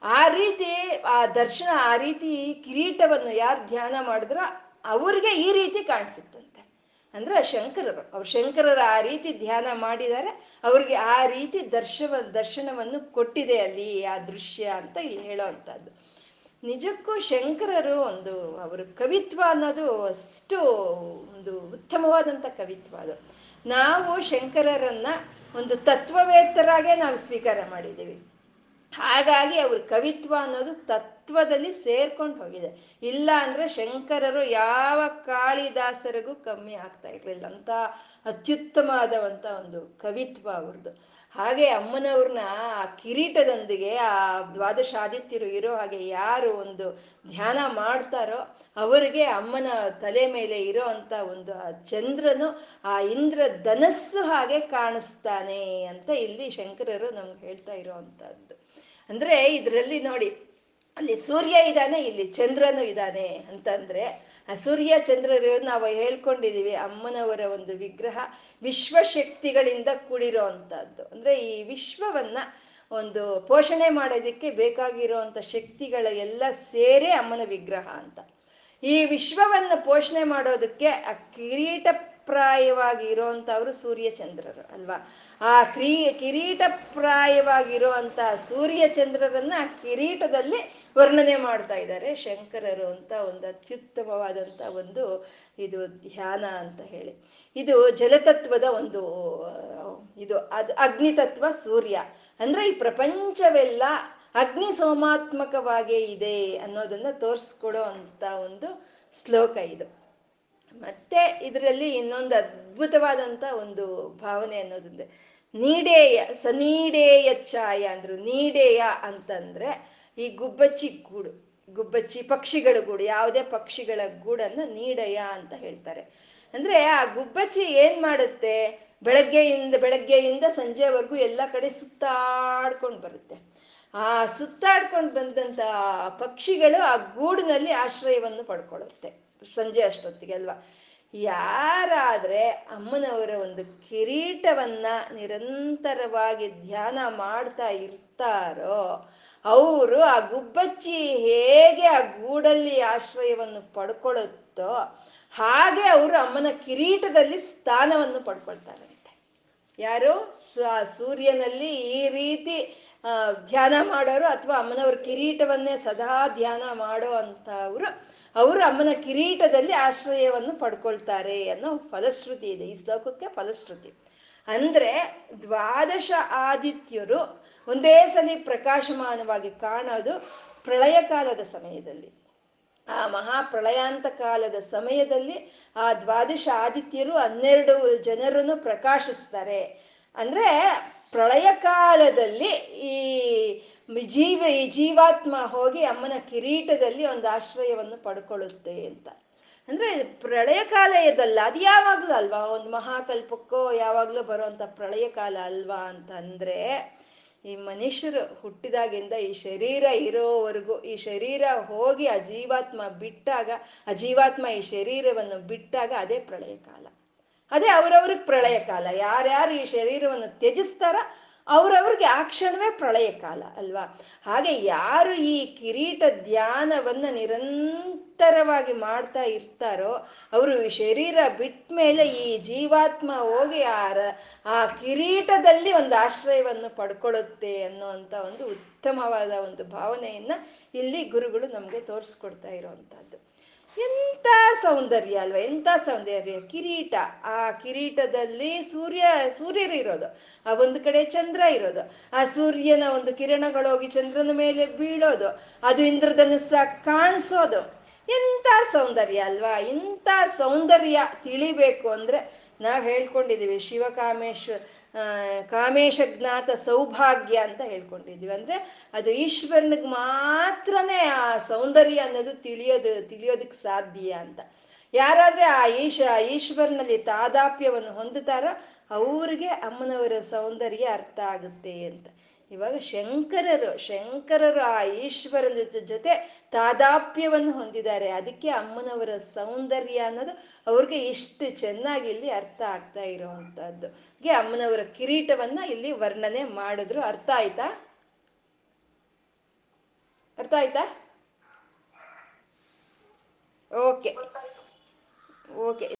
ಆ ರೀತಿ, ಆ ದರ್ಶನ ಆ ರೀತಿ ಕಿರೀಟವನ್ನು ಯಾರು ಧ್ಯಾನ ಮಾಡಿದ್ರೋ ಅವ್ರಿಗೆ ಈ ರೀತಿ ಕಾಣಿಸುತ್ತಂತೆ ಅಂದ್ರೆ ಶಂಕರರು. ಅವ್ರು ಶಂಕರರು ಆ ರೀತಿ ಧ್ಯಾನ ಮಾಡಿದ್ದಾರೆ ಅವ್ರಿಗೆ ಆ ರೀತಿ ದರ್ಶವ, ದರ್ಶನವನ್ನು ಕೊಟ್ಟಿದೆ ಅಲ್ಲಿ ಆ ದೃಶ್ಯ ಅಂತ ಇಲ್ಲಿ ಹೇಳೋವಂಥದ್ದು. ನಿಜಕ್ಕೂ ಶಂಕರರು ಒಂದು, ಅವರು ಕವಿತ್ವ ಅನ್ನೋದು ಅಷ್ಟು ಒಂದು ಉತ್ತಮವಾದಂಥ ಕವಿತ್ವ ಅದು. ನಾವು ಶಂಕರರನ್ನ ಒಂದು ತತ್ವವೇತ್ತರಾಗೆ ನಾವು ಸ್ವೀಕಾರ ಮಾಡಿದ್ದೀವಿ. ಹಾಗಾಗಿ ಅವ್ರ ಕವಿತ್ವ ಅನ್ನೋದು ತತ್ವದಲ್ಲಿ ಸೇರ್ಕೊಂಡು ಹೋಗಿದೆ. ಇಲ್ಲ ಅಂದ್ರೆ ಶಂಕರರು ಯಾವ ಕಾಳಿದಾಸರಿಗೂ ಕಮ್ಮಿ ಆಗ್ತಾ ಇರಲಿಲ್ಲ. ಅಂತ ಅತ್ಯುತ್ತಮವಾದವಂತ ಒಂದು ಕವಿತ್ವ ಅವ್ರದ್ದು ಹಾಗೆ ಅಮ್ಮನವ್ರನ್ನ ಆ ಕಿರೀಟದೊಂದಿಗೆ ಆ ದ್ವಾದಶಾದಿತ್ಯರು ಇರೋ ಹಾಗೆ ಯಾರು ಒಂದು ಧ್ಯಾನ ಮಾಡ್ತಾರೋ ಅವರಿಗೆ ಅಮ್ಮನ ತಲೆ ಮೇಲೆ ಇರೋ ಅಂತ ಒಂದು ಆ ಚಂದ್ರನು ಆ ಇಂದ್ರ ಧನಸ್ಸು ಹಾಗೆ ಕಾಣಿಸ್ತಾನೆ ಅಂತ ಇಲ್ಲಿ ಶಂಕರರು ನಮ್ಗೆ ಹೇಳ್ತಾ ಇರೋ ಅಂದ್ರೆ ಇದರಲ್ಲಿ ನೋಡಿ, ಅಲ್ಲಿ ಸೂರ್ಯ ಇದ್ದಾನೆ ಇಲ್ಲಿ ಚಂದ್ರನು ಇದ್ದಾನೆ ಅಂತಂದ್ರೆ, ಆ ಸೂರ್ಯ, ಚಂದ್ರರು ನಾವು ಹೇಳ್ಕೊಂಡಿದೀವಿ, ಅಮ್ಮನವರ ಒಂದು ವಿಗ್ರಹ ವಿಶ್ವಶಕ್ತಿಗಳಿಂದ ಕೂಡಿರೋ ಅಂಥದ್ದು ಅಂದ್ರೆ ಈ ವಿಶ್ವವನ್ನ ಒಂದು ಪೋಷಣೆ ಮಾಡೋದಕ್ಕೆ ಬೇಕಾಗಿರುವಂತ ಶಕ್ತಿಗಳ ಎಲ್ಲ ಸೇರೇ ಅಮ್ಮನ ವಿಗ್ರಹ ಅಂತ. ಈ ವಿಶ್ವವನ್ನು ಪೋಷಣೆ ಮಾಡೋದಕ್ಕೆ ಆ ಕಿರೀಟ ಪ್ರಾಯವಾಗಿ ಇರೋವಂಥವ್ರು ಸೂರ್ಯ, ಚಂದ್ರರು ಅಲ್ವಾ? ಆ ಕ್ರೀ ಕಿರೀಟಪ್ರಾಯವಾಗಿರೋ ಅಂತ ಸೂರ್ಯ ಚಂದ್ರರನ್ನ ಕಿರೀಟದಲ್ಲಿ ವರ್ಣನೆ ಮಾಡ್ತಾ ಇದ್ದಾರೆ ಶಂಕರರು ಅಂತ ಒಂದು ಅತ್ಯುತ್ತಮವಾದಂಥ ಒಂದು ಇದು ಧ್ಯಾನ ಅಂತ ಹೇಳಿ. ಇದು ಜಲತತ್ವದ ಒಂದು, ಇದು ಅದು ಅಗ್ನಿತತ್ವ ಸೂರ್ಯ. ಅಂದ್ರೆ ಈ ಪ್ರಪಂಚವೆಲ್ಲ ಅಗ್ನಿ ಸೋಮಾತ್ಮಕವಾಗೇ ಇದೆ ಅನ್ನೋದನ್ನ ತೋರಿಸ್ಕೊಡೋ ಅಂತ ಒಂದು ಶ್ಲೋಕ ಇದು. ಮತ್ತೆ ಇದರಲ್ಲಿ ಇನ್ನೊಂದು ಅದ್ಭುತವಾದಂಥ ಒಂದು ಭಾವನೆ ಅನ್ನೋದೊಂದು ನೀಡೇಯ ಸನೀಡೇಯ ಛಾಯ ಅಂದ್ರು, ನೀಡೇಯ ಅಂತಂದ್ರೆ ಈ ಗುಬ್ಬಚ್ಚಿ ಗೂಡು, ಗುಬ್ಬಚ್ಚಿ ಪಕ್ಷಿಗಳ ಗೂಡು, ಯಾವುದೇ ಪಕ್ಷಿಗಳ ಗೂಡನ್ನು ನೀಡಯ ಅಂತ ಹೇಳ್ತಾರೆ. ಅಂದ್ರೆ ಆ ಗುಬ್ಬಚ್ಚಿ ಏನ್ ಮಾಡುತ್ತೆ? ಬೆಳಗ್ಗೆಯಿಂದ ಬೆಳಗ್ಗೆಯಿಂದ ಸಂಜೆವರೆಗೂ ಎಲ್ಲ ಕಡೆ ಸುತ್ತಾಡ್ಕೊಂಡು ಬರುತ್ತೆ. ಆ ಸುತ್ತಾಡ್ಕೊಂಡು ಬಂದಂತ ಪಕ್ಷಿಗಳು ಆ ಗೂಡಿನಲ್ಲಿ ಆಶ್ರಯವನ್ನು ಪಡ್ಕೊಳ್ಳುತ್ತೆ. ಸಂಜೆ ಅಷ್ಟೊತ್ತಿಗೆ ಅಲ್ವಾ? ಯಾರಾದ್ರೆ ಅಮ್ಮನವರ ಒಂದು ಕಿರೀಟವನ್ನ ನಿರಂತರವಾಗಿ ಧ್ಯಾನ ಮಾಡ್ತಾ ಇರ್ತಾರೋ, ಅವರು ಆ ಗುಬ್ಬಚ್ಚಿ ಹೇಗೆ ಆ ಗೂಡಲ್ಲಿ ಆಶ್ರಯವನ್ನು ಪಡ್ಕೊಳುತ್ತೋ, ಹಾಗೆ ಅವರು ಅಮ್ಮನ ಕಿರೀಟದಲ್ಲಿ ಸ್ಥಾನವನ್ನು ಪಡ್ಕೊಳ್ತಾರಂತೆ. ಯಾರು? ಸೂರ್ಯನಲ್ಲಿ ಈ ರೀತಿ ಧ್ಯಾನ ಮಾಡೋರು ಅಥವಾ ಅಮ್ಮನವ್ರ ಕಿರೀಟವನ್ನೇ ಸದಾ ಧ್ಯಾನ ಮಾಡೋ ಅವರು ಅಮ್ಮನ ಕಿರೀಟದಲ್ಲಿ ಆಶ್ರಯವನ್ನು ಪಡ್ಕೊಳ್ತಾರೆ ಅನ್ನೋ ಫಲಶ್ರುತಿ ಇದೆ. ಈ ಶ್ಲೋಕಕ್ಕೆ ಫಲಶ್ರುತಿ. ಅಂದ್ರೆ ದ್ವಾದಶ ಆದಿತ್ಯರು ಒಂದೇ ಸಲಿ ಪ್ರಕಾಶಮಾನವಾಗಿ ಕಾಣೋದು ಪ್ರಳಯ ಕಾಲದ ಸಮಯದಲ್ಲಿ. ಆ ಮಹಾಪ್ರಳಯಾಂತ ಕಾಲದ ಸಮಯದಲ್ಲಿ ಆ ದ್ವಾದಶ ಆದಿತ್ಯರು ಹನ್ನೆರಡು ಜನರನ್ನು ಪ್ರಕಾಶಿಸ್ತಾರೆ. ಅಂದ್ರೆ ಪ್ರಳಯ ಕಾಲದಲ್ಲಿ ಈ ಜೀವ ಈ ಜೀವಾತ್ಮ ಹೋಗಿ ಅಮ್ಮನ ಕಿರೀಟದಲ್ಲಿ ಒಂದು ಆಶ್ರಯವನ್ನು ಪಡ್ಕೊಳ್ಳುತ್ತೆ ಅಂತ. ಅಂದ್ರೆ ಪ್ರಳಯ ಕಾಲ ಇದಲ್ಲ, ಅದು ಯಾವಾಗ್ಲೂ ಅಲ್ವಾ? ಒಂದು ಮಹಾಕಲ್ಪಕ್ಕೋ ಯಾವಾಗ್ಲೂ ಬರುವಂತ ಪ್ರಳಯ ಕಾಲ ಅಲ್ವಾ ಅಂತಂದ್ರೆ, ಈ ಮನುಷ್ಯರು ಹುಟ್ಟಿದಾಗಿಂದ ಈ ಶರೀರ ಇರೋವರೆಗೂ, ಈ ಶರೀರ ಹೋಗಿ ಆ ಜೀವಾತ್ಮ ಬಿಟ್ಟಾಗ, ಆ ಜೀವಾತ್ಮ ಈ ಶರೀರವನ್ನು ಬಿಟ್ಟಾಗ ಅದೇ ಪ್ರಳಯ ಕಾಲ. ಅದೇ ಅವರವ್ರಿಗೆ ಪ್ರಳಯ ಕಾಲ. ಯಾರ್ಯಾರು ಈ ಶರೀರವನ್ನು ತ್ಯಜಿಸ್ತಾರ ಅವ್ರವ್ರಿಗೆ ಆ ಕ್ಷಣವೇ ಪ್ರಳಯ ಕಾಲ ಅಲ್ವಾ? ಹಾಗೆ ಯಾರು ಈ ಕಿರೀಟ ಧ್ಯಾನವನ್ನು ನಿರಂತರವಾಗಿ ಮಾಡ್ತಾ ಇರ್ತಾರೋ, ಅವರು ಶರೀರ ಬಿಟ್ಟ ಮೇಲೆ ಈ ಜೀವಾತ್ಮ ಹೋಗಿ ಆ ಆ ಕಿರೀಟದಲ್ಲಿ ಒಂದು ಆಶ್ರಯವನ್ನು ಪಡ್ಕೊಳ್ಳುತ್ತೆ ಅನ್ನೋವಂಥ ಒಂದು ಉತ್ತಮವಾದ ಒಂದು ಭಾವನೆಯನ್ನ ಇಲ್ಲಿ ಗುರುಗಳು ನಮಗೆ ತೋರಿಸ್ಕೊಡ್ತಾ ಇರೋವಂಥದ್ದು. ಎಂಥ ಸೌಂದರ್ಯ ಅಲ್ವಾ ಎಂಥ ಸೌಂದರ್ಯ? ಕಿರೀಟ. ಆ ಕಿರೀಟದಲ್ಲಿ ಸೂರ್ಯ, ಸೂರ್ಯರು ಇರೋದು. ಆ ಒಂದು ಕಡೆ ಚಂದ್ರ ಇರೋದು. ಆ ಸೂರ್ಯನ ಒಂದು ಕಿರಣಗಳೋಗಿ ಚಂದ್ರನ ಮೇಲೆ ಬೀಳೋದು. ಅದು ಇಂದ್ರಧನುಸ್ಸ ಕಾಣಿಸೋದು. ಎಂಥ ಸೌಂದರ್ಯ ಅಲ್ವಾ? ಇಂಥ ಸೌಂದರ್ಯ ತಿಳಿಬೇಕು ಅಂದ್ರೆ ನಾವು ಹೇಳ್ಕೊಂಡಿದ್ದೀವಿ ಶಿವಕಾಮೇಶ್ವ ಕಾಮೇಶ ಜ್ಞಾತ ಸೌಭಾಗ್ಯ ಅಂತ ಹೇಳ್ಕೊಂಡಿದ್ದೀವಿ ಅಂದ್ರೆ ಅದು ಈಶ್ವರನಿಗೆ ಮಾತ್ರನೇ ಆ ಸೌಂದರ್ಯ ಅನ್ನೋದು ತಿಳಿಯೋದು ತಿಳಿಯೋದಕ್ಕೆ ಸಾಧ್ಯ ಅಂತ. ಯಾರಾದ್ರೆ ಆ ಈಶ ಈಶ್ವರನಲ್ಲಿ ತಾದಾಪ್ಯವನ್ನು ಹೊಂದುತ್ತಾರೋ ಅವ್ರಿಗೆ ಅಮ್ಮನವರ ಸೌಂದರ್ಯ ಅರ್ಥ ಆಗುತ್ತೆ ಅಂತ. ಇವಾಗ ಶಂಕರರು ಶಂಕರರು ಆ ಈಶ್ವರನ ಜೊತೆ ತಾದಾಪ್ಯವನ್ನು ಹೊಂದಿದ್ದಾರೆ. ಅದಕ್ಕೆ ಅಮ್ಮನವರ ಸೌಂದರ್ಯ ಅನ್ನೋದು ಅವ್ರಿಗೆ ಇಷ್ಟು ಚೆನ್ನಾಗಿ ಇಲ್ಲಿ ಅರ್ಥ ಆಗ್ತಾ ಇರೋವಂಥದ್ದು. ಅಮ್ಮನವರ ಕಿರೀಟವನ್ನ ಇಲ್ಲಿ ವರ್ಣನೆ ಮಾಡಿದ್ರು. ಅರ್ಥ ಆಯ್ತಾ? ಅರ್ಥ ಆಯ್ತಾ? ಓಕೆ. ಓಕೆ.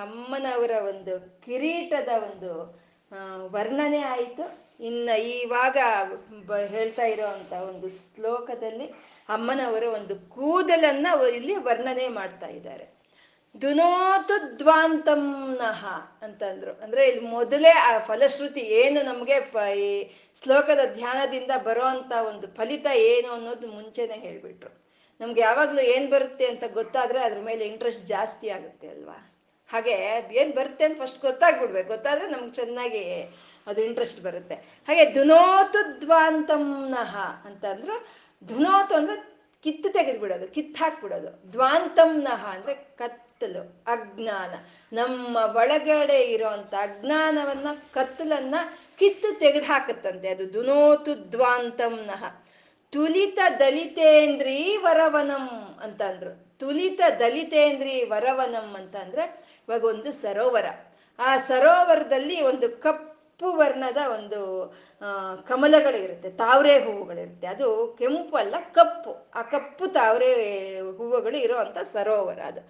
ಅಮ್ಮನವರ ಒಂದು ಕಿರೀಟದ ಒಂದು ವರ್ಣನೆ ಆಯಿತು. ಇನ್ನು ಇವಾಗ ಬ- ಹೇಳ್ತಾ ಇರೋವಂಥ ಒಂದು ಶ್ಲೋಕದಲ್ಲಿ ಅಮ್ಮನವರ ಒಂದು ಕೂದಲನ್ನ ಇಲ್ಲಿ ವರ್ಣನೆ ಮಾಡ್ತಾ ಇದ್ದಾರೆ. ದುನೋತು ದ್ವಾಂತಂನಹ ಅಂತಂದ್ರು. ಅಂದ್ರೆ ಇಲ್ಲಿ ಮೊದಲೇ ಆ ಫಲಶ್ರುತಿ ಏನು ನಮಗೆ ಈ ಶ್ಲೋಕದ ಧ್ಯಾನದಿಂದ ಬರೋ ಅಂತ ಒಂದು ಫಲಿತ ಏನು ಅನ್ನೋದು ಮುಂಚೆನೆ ಹೇಳ್ಬಿಟ್ರು. ನಮ್ಗೆ ಯಾವಾಗ್ಲೂ ಏನ್ ಬರುತ್ತೆ ಅಂತ ಗೊತ್ತಾದ್ರೆ ಅದ್ರ ಮೇಲೆ ಇಂಟ್ರೆಸ್ಟ್ ಜಾಸ್ತಿ ಆಗುತ್ತೆ ಅಲ್ವಾ? ಹಾಗೆ ಏನು ಬರುತ್ತೆ ಅಂತ ಫಸ್ಟ್ ಗೊತ್ತಾಗ್ಬಿಡ್ಬೇಕು. ಗೊತ್ತಾದ್ರೆ ನಮ್ಗೆ ಚೆನ್ನಾಗಿ ಅದು ಇಂಟ್ರೆಸ್ಟ್ ಬರುತ್ತೆ. ಹಾಗೆ ಧುನೋತು ದ್ವಾಂತಂನಹ ಅಂತ ಅಂದ್ರು, ಧುನೋತು ಅಂದ್ರೆ ಕಿತ್ತು ತೆಗೆದ್ಬಿಡೋದು, ಕಿತ್ತು ಹಾಕ್ಬಿಡೋದು. ದ್ವಾಂತಂನಃ ಅಂದ್ರೆ ಕತ್ತಲು, ಅಜ್ಞಾನ. ನಮ್ಮ ಒಳಗಡೆ ಇರೋಂಥ ಅಜ್ಞಾನವನ್ನ, ಕತ್ತಲನ್ನ ಕಿತ್ತು ತೆಗೆದು ಹಾಕುತ್ತಂತೆ ಅದು ದುನೋತು ದ್ವಾಂತಂನಃ ತುಲಿತ ದಲಿತೇಂದ್ರಿ ವರವನಂ ಅಂತ ಅಂದ್ರು. ತುಲಿತ ದಲಿತೇಂದ್ರಿ ವರವನಂ ಅಂತ ಅಂದ್ರೆ ಇವಾಗ ಒಂದು ಸರೋವರ. ಆ ಸರೋವರದಲ್ಲಿ ಒಂದು ಕಪ್ಪು ವರ್ಣದ ಒಂದು ಕಮಲಗಳು ಇರುತ್ತೆ ತಾವರೆ ಹೂವುಗಳಿರುತ್ತೆ. ಅದು ಕೆಂಪು ಅಲ್ಲ, ಕಪ್ಪು. ಆ ಕಪ್ಪು ತಾವರೆ ಹೂವುಗಳು ಇರೋ ಅಂತ ಸರೋವರ ಅದು.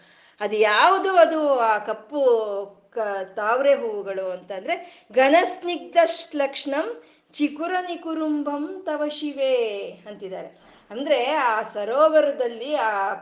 ಅದು ಯಾವುದು ಅದು? ಆ ಕಪ್ಪು, ಕ, ತಾವರೆ ಹೂವುಗಳು ಅಂತಂದ್ರೆ ಘನಸ್ನಿಗ್ಧ ಶ್ಲಕ್ಷ್ಣಂ ಚಿಕುರ ನಿಕುರುಂಭಂ ತವ ಶಿವೆ ಅಂತಿದ್ದಾರೆ. ಅಂದ್ರೆ ಆ ಸರೋವರದಲ್ಲಿ ಆ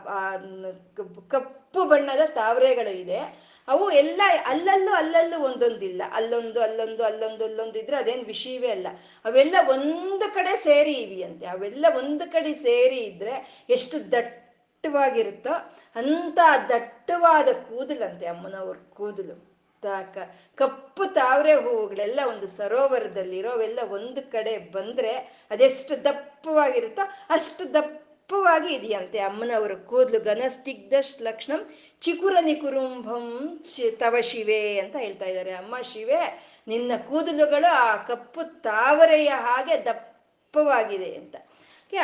ಕಪ್ಪು ಬಣ್ಣದ ತಾವರೆಗಳು ಇದೆ. ಅವು ಎಲ್ಲ ಅಲ್ಲಲ್ಲೂ ಅಲ್ಲಲ್ಲೂ ಒಂದೊಂದಿಲ್ಲ. ಅಲ್ಲೊಂದು ಅಲ್ಲೊಂದು ಅಲ್ಲೊಂದು ಅಲ್ಲೊಂದು ಇದ್ರೆ ಅದೇನು ವಿಷಯವೇ ಅಲ್ಲ. ಅವೆಲ್ಲ ಒಂದು ಕಡೆ ಸೇರಿ ಇವಿಯಂತೆ. ಅವೆಲ್ಲ ಒಂದು ಕಡೆ ಸೇರಿ ಇದ್ರೆ ಎಷ್ಟು ದಟ್ಟವಾಗಿರುತ್ತೋ ಅಂತ ದಟ್ಟವಾದ ಕೂದಲಂತೆ ಅಮ್ಮನವ್ರ ಕೂದಲು. ತಾಕ ಕಪ್ಪು ತಾವರೆ ಹೂವುಗಳೆಲ್ಲ ಒಂದು ಸರೋವರದಲ್ಲಿರೋವೆಲ್ಲ ಒಂದು ಕಡೆ ಬಂದ್ರೆ ಅದೆಷ್ಟು ದಪ್ಪವಾಗಿರುತ್ತೋ ಅಷ್ಟು ದಪ್ಪವಾಗಿ ಇದೆಯಂತೆ ಅಮ್ಮನವರ ಕೂದಲು ಘನಸ್ತಿಗ್ಧ ಲಕ್ಷಣಂ ಚಿಕುರ ನಿಕುರುಂಭಂ ತವ ಶಿವೆ ಅಂತ ಹೇಳ್ತಾ ಇದ್ದಾರೆ. ಅಮ್ಮ, ಶಿವೆ, ನಿನ್ನ ಕೂದಲುಗಳು ಆ ಕಪ್ಪು ತಾವರೆಯ ಹಾಗೆ ದಪ್ಪವಾಗಿದೆ ಅಂತ.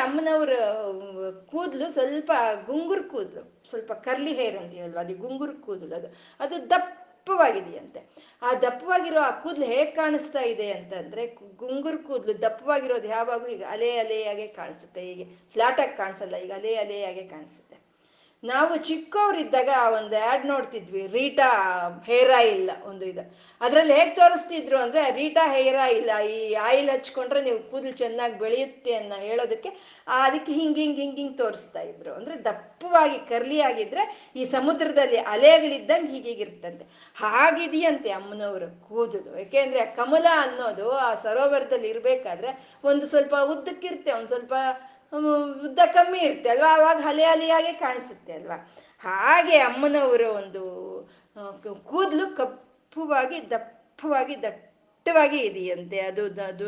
ಅಮ್ಮನವ್ರ ಕೂದಲು ಸ್ವಲ್ಪ ಗುಂಗುರು ಕೂದಲು, ಸ್ವಲ್ಪ ಕರ್ಲಿ ಹೇರ್ ಅಂತೀವಲ್ವ, ಅದು ಗುಂಗುರು ಕೂದಲು, ಅದು ಅದು ದಪ್ಪವಾಗಿದೆಯಂತೆ. ಆ ದಪ್ಪವಾಗಿರೋ ಆ ಕೂದಲು ಹೇಗೆ ಕಾಣಿಸ್ತಾ ಇದೆ ಅಂತಂದ್ರೆ ಗುಂಗುರು ಕೂದಲು ದಪ್ಪವಾಗಿರೋದು ಯಾವಾಗಲೂ ಈಗ ಅಲೆ ಅಲೆಯಾಗೆ ಕಾಣಿಸುತ್ತೆ. ಹೀಗೆ ಫ್ಲಾಟಾಗಿ ಕಾಣಿಸಲ್ಲ, ಈಗ ಅಲೆ ಅಲೆಯಾಗೆ ಕಾಣಿಸುತ್ತೆ. ನಾವು ಚಿಕ್ಕವರಿದ್ದಾಗ ಒಂದು ಆ್ಯಡ್ ನೋಡ್ತಿದ್ವಿ, ರೀಟಾ ಹೇರ್ ಆಯಿಲ್ ಒಂದು ಇದು. ಅದರಲ್ಲಿ ಹೇಗೆ ತೋರಿಸ್ತಿದ್ರು ಅಂದರೆ, ರೀಟಾ ಹೇರ್ ಆಯಿಲ್, ಈ ಆಯಿಲ್ ಹಚ್ಕೊಂಡ್ರೆ ನೀವು ಕೂದಲು ಚೆನ್ನಾಗಿ ಬೆಳೆಯುತ್ತೆ ಅನ್ನೋ ಹೇಳೋದಕ್ಕೆ ಅದಕ್ಕೆ ಹಿಂಗೆ ಹಿಂಗೆ ಹಿಂಗೆ ಹಿಂಗೆ ತೋರಿಸ್ತಾ ಇದ್ರು. ಅಂದರೆ ದಪ್ಪವಾಗಿ, ಕರ್ಲಿ ಆಗಿದ್ರೆ ಈ ಸಮುದ್ರದಲ್ಲಿ ಅಲೆಗಳಿದ್ದಂಗೆ ಹೀಗೀಗಿರ್ತಂತೆ ಹಾಗಿದೆಯಂತೆ ಅಮ್ಮನವರು ಕೂದಲು. ಯಾಕೆಂದ್ರೆ ಕಮಲ ಅನ್ನೋದು ಆ ಸರೋವರದಲ್ಲಿ ಇರಬೇಕಾದ್ರೆ ಒಂದು ಸ್ವಲ್ಪ ಉದ್ದಕ್ಕಿರುತ್ತೆ, ಒಂದು ಸ್ವಲ್ಪ ಉದ್ದ ಕಮ್ಮಿ ಇರುತ್ತೆ ಅಲ್ವಾ? ಅವಾಗ ಹಲೆ ಹಲೆಯಾಗೆ ಕಾಣಿಸುತ್ತೆ ಅಲ್ವಾ? ಹಾಗೆ ಅಮ್ಮನವರ ಒಂದು ಕೂದಲು ಕಪ್ಪುವಾಗಿ, ದಪ್ಪವಾಗಿ, ದಟ್ಟವಾಗಿ ಇದೆಯಂತೆ. ಅದು ಅದು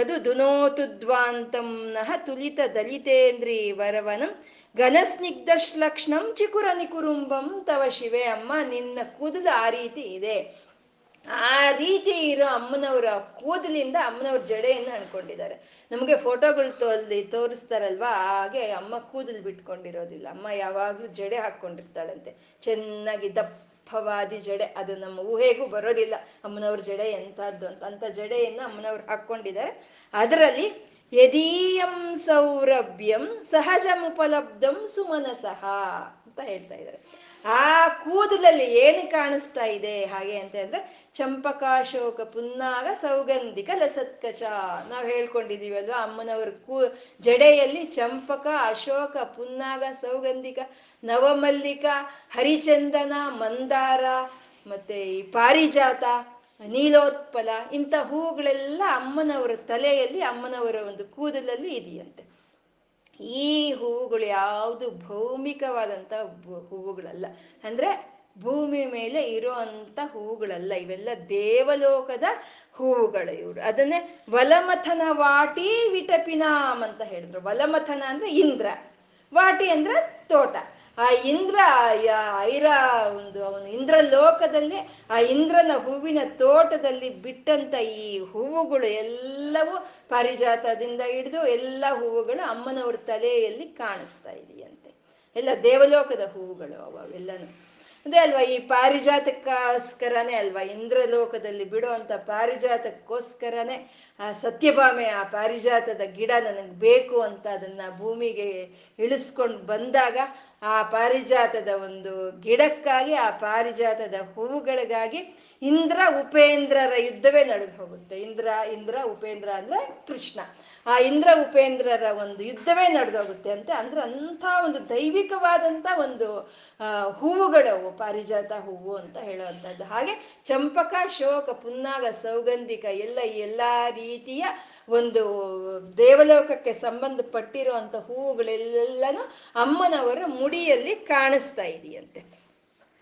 ಅದು ದುನೋತುದ್ವಾಂತಂನಃ ತುಲಿತ ದಲಿತೇಂದ್ರಿ ವರವನಂ ಘನಸ್ನಿಗ್ಧ ಶ್ಲಕ್ಷ್ಣಂ ಚಿಕುರ ನಿಕುರುಂಬಂ ತವ ಶಿವೆ ಅಮ್ಮ, ನಿನ್ನ ಕೂದಲು ಆ ರೀತಿ ಇದೆ. ಆ ರೀತಿ ಇರೋ ಅಮ್ಮನವರ ಕೂದಲಿಂದ ಅಮ್ಮನವ್ರ ಜಡೆಯನ್ನು ಅನ್ಕೊಂಡಿದ್ದಾರೆ. ನಮಗೆ ಫೋಟೋಗಳು ತೋಲ್ಲಿ ತೋರಿಸ್ತಾರಲ್ವಾ, ಹಾಗೆ ಅಮ್ಮ ಕೂದಲು ಬಿಟ್ಕೊಂಡಿರೋದಿಲ್ಲ. ಅಮ್ಮ ಯಾವಾಗಲೂ ಜಡೆ ಹಾಕ್ಕೊಂಡಿರ್ತಾಳಂತೆ. ಚೆನ್ನಾಗಿ ದಪ್ಪವಾದಿ ಜಡೆ, ಅದು ನಮ್ಮ ಊಹೆಗೂ ಬರೋದಿಲ್ಲ. ಅಮ್ಮನವ್ರ ಜಡೆ ಎಂಥದ್ದು ಅಂತ ಅಂತ ಜಡೆಯನ್ನು ಅಮ್ಮನವ್ರು ಹಾಕ್ಕೊಂಡಿದ್ದಾರೆ. ಅದರಲ್ಲಿ ಯದೀಯಂ ಸೌರಭ್ಯಂ ಸಹಜಮುಪಲಬ್ಧಂ ಸುಮನಸಹ ಅಂತ ಹೇಳ್ತಾ ಇದ್ದಾರೆ. ಆ ಕೂದಲಲ್ಲಿ ಏನು ಕಾಣಿಸ್ತಾ ಇದೆ? ಹಾಗೆ ಅಂತ ಅಂದ್ರೆ ಚಂಪಕಾಶೋಕ ಪುನ್ನಾಗ, ಸೌಗಂಧಿಕ, ಲಸತ್ಕಚ. ನಾವು ಹೇಳ್ಕೊಂಡಿದೀವಿ ಅಲ್ವಾ, ಅಮ್ಮನವ್ರ ಕೂ, ಜಡೆಯಲ್ಲಿ ಚಂಪಕ, ಅಶೋಕ, ಪುನ್ನಾಗ, ಸೌಗಂಧಿಕ, ನವಮಲ್ಲಿಕ, ಹರಿಚಂದನ, ಮಂದಾರ, ಮತ್ತೆ ಈ ಪಾರಿಜಾತ, ನೀಲೋತ್ಪಲ, ಇಂಥ ಹೂಗಳೆಲ್ಲ ಅಮ್ಮನವರ ತಲೆಯಲ್ಲಿ, ಅಮ್ಮನವರ ಒಂದು ಕೂದಲಲ್ಲಿ ಇದೆಯಂತೆ. ಈ ಹೂವುಗಳು ಯಾವುದು ಭೌಮಿಕವಾದಂಥ ಹೂವುಗಳಲ್ಲ. ಅಂದ್ರೆ ಭೂಮಿ ಮೇಲೆ ಇರುವಂತ ಹೂವುಗಳಲ್ಲ, ಇವೆಲ್ಲ ದೇವಲೋಕದ ಹೂವುಗಳು ಇವರು. ಅದನ್ನೇ ವಲಮಥನ ವಾಟಿ ವಿಟಪಿನಾಮ್ ಅಂತ ಹೇಳಿದ್ರು. ವಲಮಥನ ಅಂದ್ರೆ ಇಂದ್ರ, ವಾಟಿ ಅಂದ್ರೆ ತೋಟ. ಆ ಇಂದ್ರ ಐರ ಒಂದು ಅವನು ಇಂದ್ರ ಲೋಕದಲ್ಲಿ ಆ ಇಂದ್ರನ ಹೂವಿನ ತೋಟದಲ್ಲಿ ಬಿಟ್ಟಂತ ಈ ಹೂವುಗಳು ಎಲ್ಲವೂ ಪಾರಿಜಾತದಿಂದ ಹಿಡಿದು ಎಲ್ಲ ಹೂವುಗಳು ಅಮ್ಮನವ್ರ ತಲೆಯಲ್ಲಿ ಕಾಣಿಸ್ತಾ ಇದೆಯಂತೆ. ಎಲ್ಲ ದೇವಲೋಕದ ಹೂವುಗಳು ಅವೆಲ್ಲನು. ಅದೇ ಅಲ್ವಾ, ಈ ಪಾರಿಜಾತಕ್ಕೋಸ್ಕರನೇ ಅಲ್ವಾ, ಇಂದ್ರಲೋಕದಲ್ಲಿ ಬಿಡುವಂಥ ಪಾರಿಜಾತಕ್ಕೋಸ್ಕರನೇ, ಆ ಸತ್ಯಭಾಮೆ ಆ ಪಾರಿಜಾತದ ಗಿಡ ನನಗೆ ಬೇಕು ಅಂತ ಅದನ್ನ ಭೂಮಿಗೆ ಇಳಿಸ್ಕೊಂಡು ಬಂದಾಗ ಆ ಪಾರಿಜಾತದ ಒಂದು ಗಿಡಕ್ಕಾಗಿ, ಆ ಪಾರಿಜಾತದ ಹೂವುಗಳಿಗಾಗಿ ಇಂದ್ರ ಉಪೇಂದ್ರರ ಯುದ್ಧವೇ ನಡೆದು ಹೋಗುತ್ತೆ. ಇಂದ್ರ ಇಂದ್ರ, ಉಪೇಂದ್ರ ಅಂದ್ರೆ ಕೃಷ್ಣ. ಆ ಇಂದ್ರ, ಉಪೇಂದ್ರರ ಒಂದು ಯುದ್ಧವೇ ನಡೆದೋಗುತ್ತೆ ಅಂತ ಅಂದ್ರೆ ಅಂಥ ಒಂದು ದೈವಿಕವಾದಂಥ ಒಂದು ಹೂವುಗಳವು ಪಾರಿಜಾತ ಹೂವು ಅಂತ ಹೇಳುವಂಥದ್ದು. ಹಾಗೆ ಚಂಪಕ, ಶೋಕ, ಪುನ್ನಾಗ, ಸೌಗಂಧಿಕ ಎಲ್ಲ ಎಲ್ಲ ರೀತಿಯ ಒಂದು ದೇವಲೋಕಕ್ಕೆ ಸಂಬಂಧಪಟ್ಟಿರುವಂಥ ಹೂವುಗಳೆಲ್ಲನೂ ಅಮ್ಮನವರ ಮುಡಿಯಲ್ಲಿ ಕಾಣಿಸ್ತಾ ಇದೆಯಂತೆ.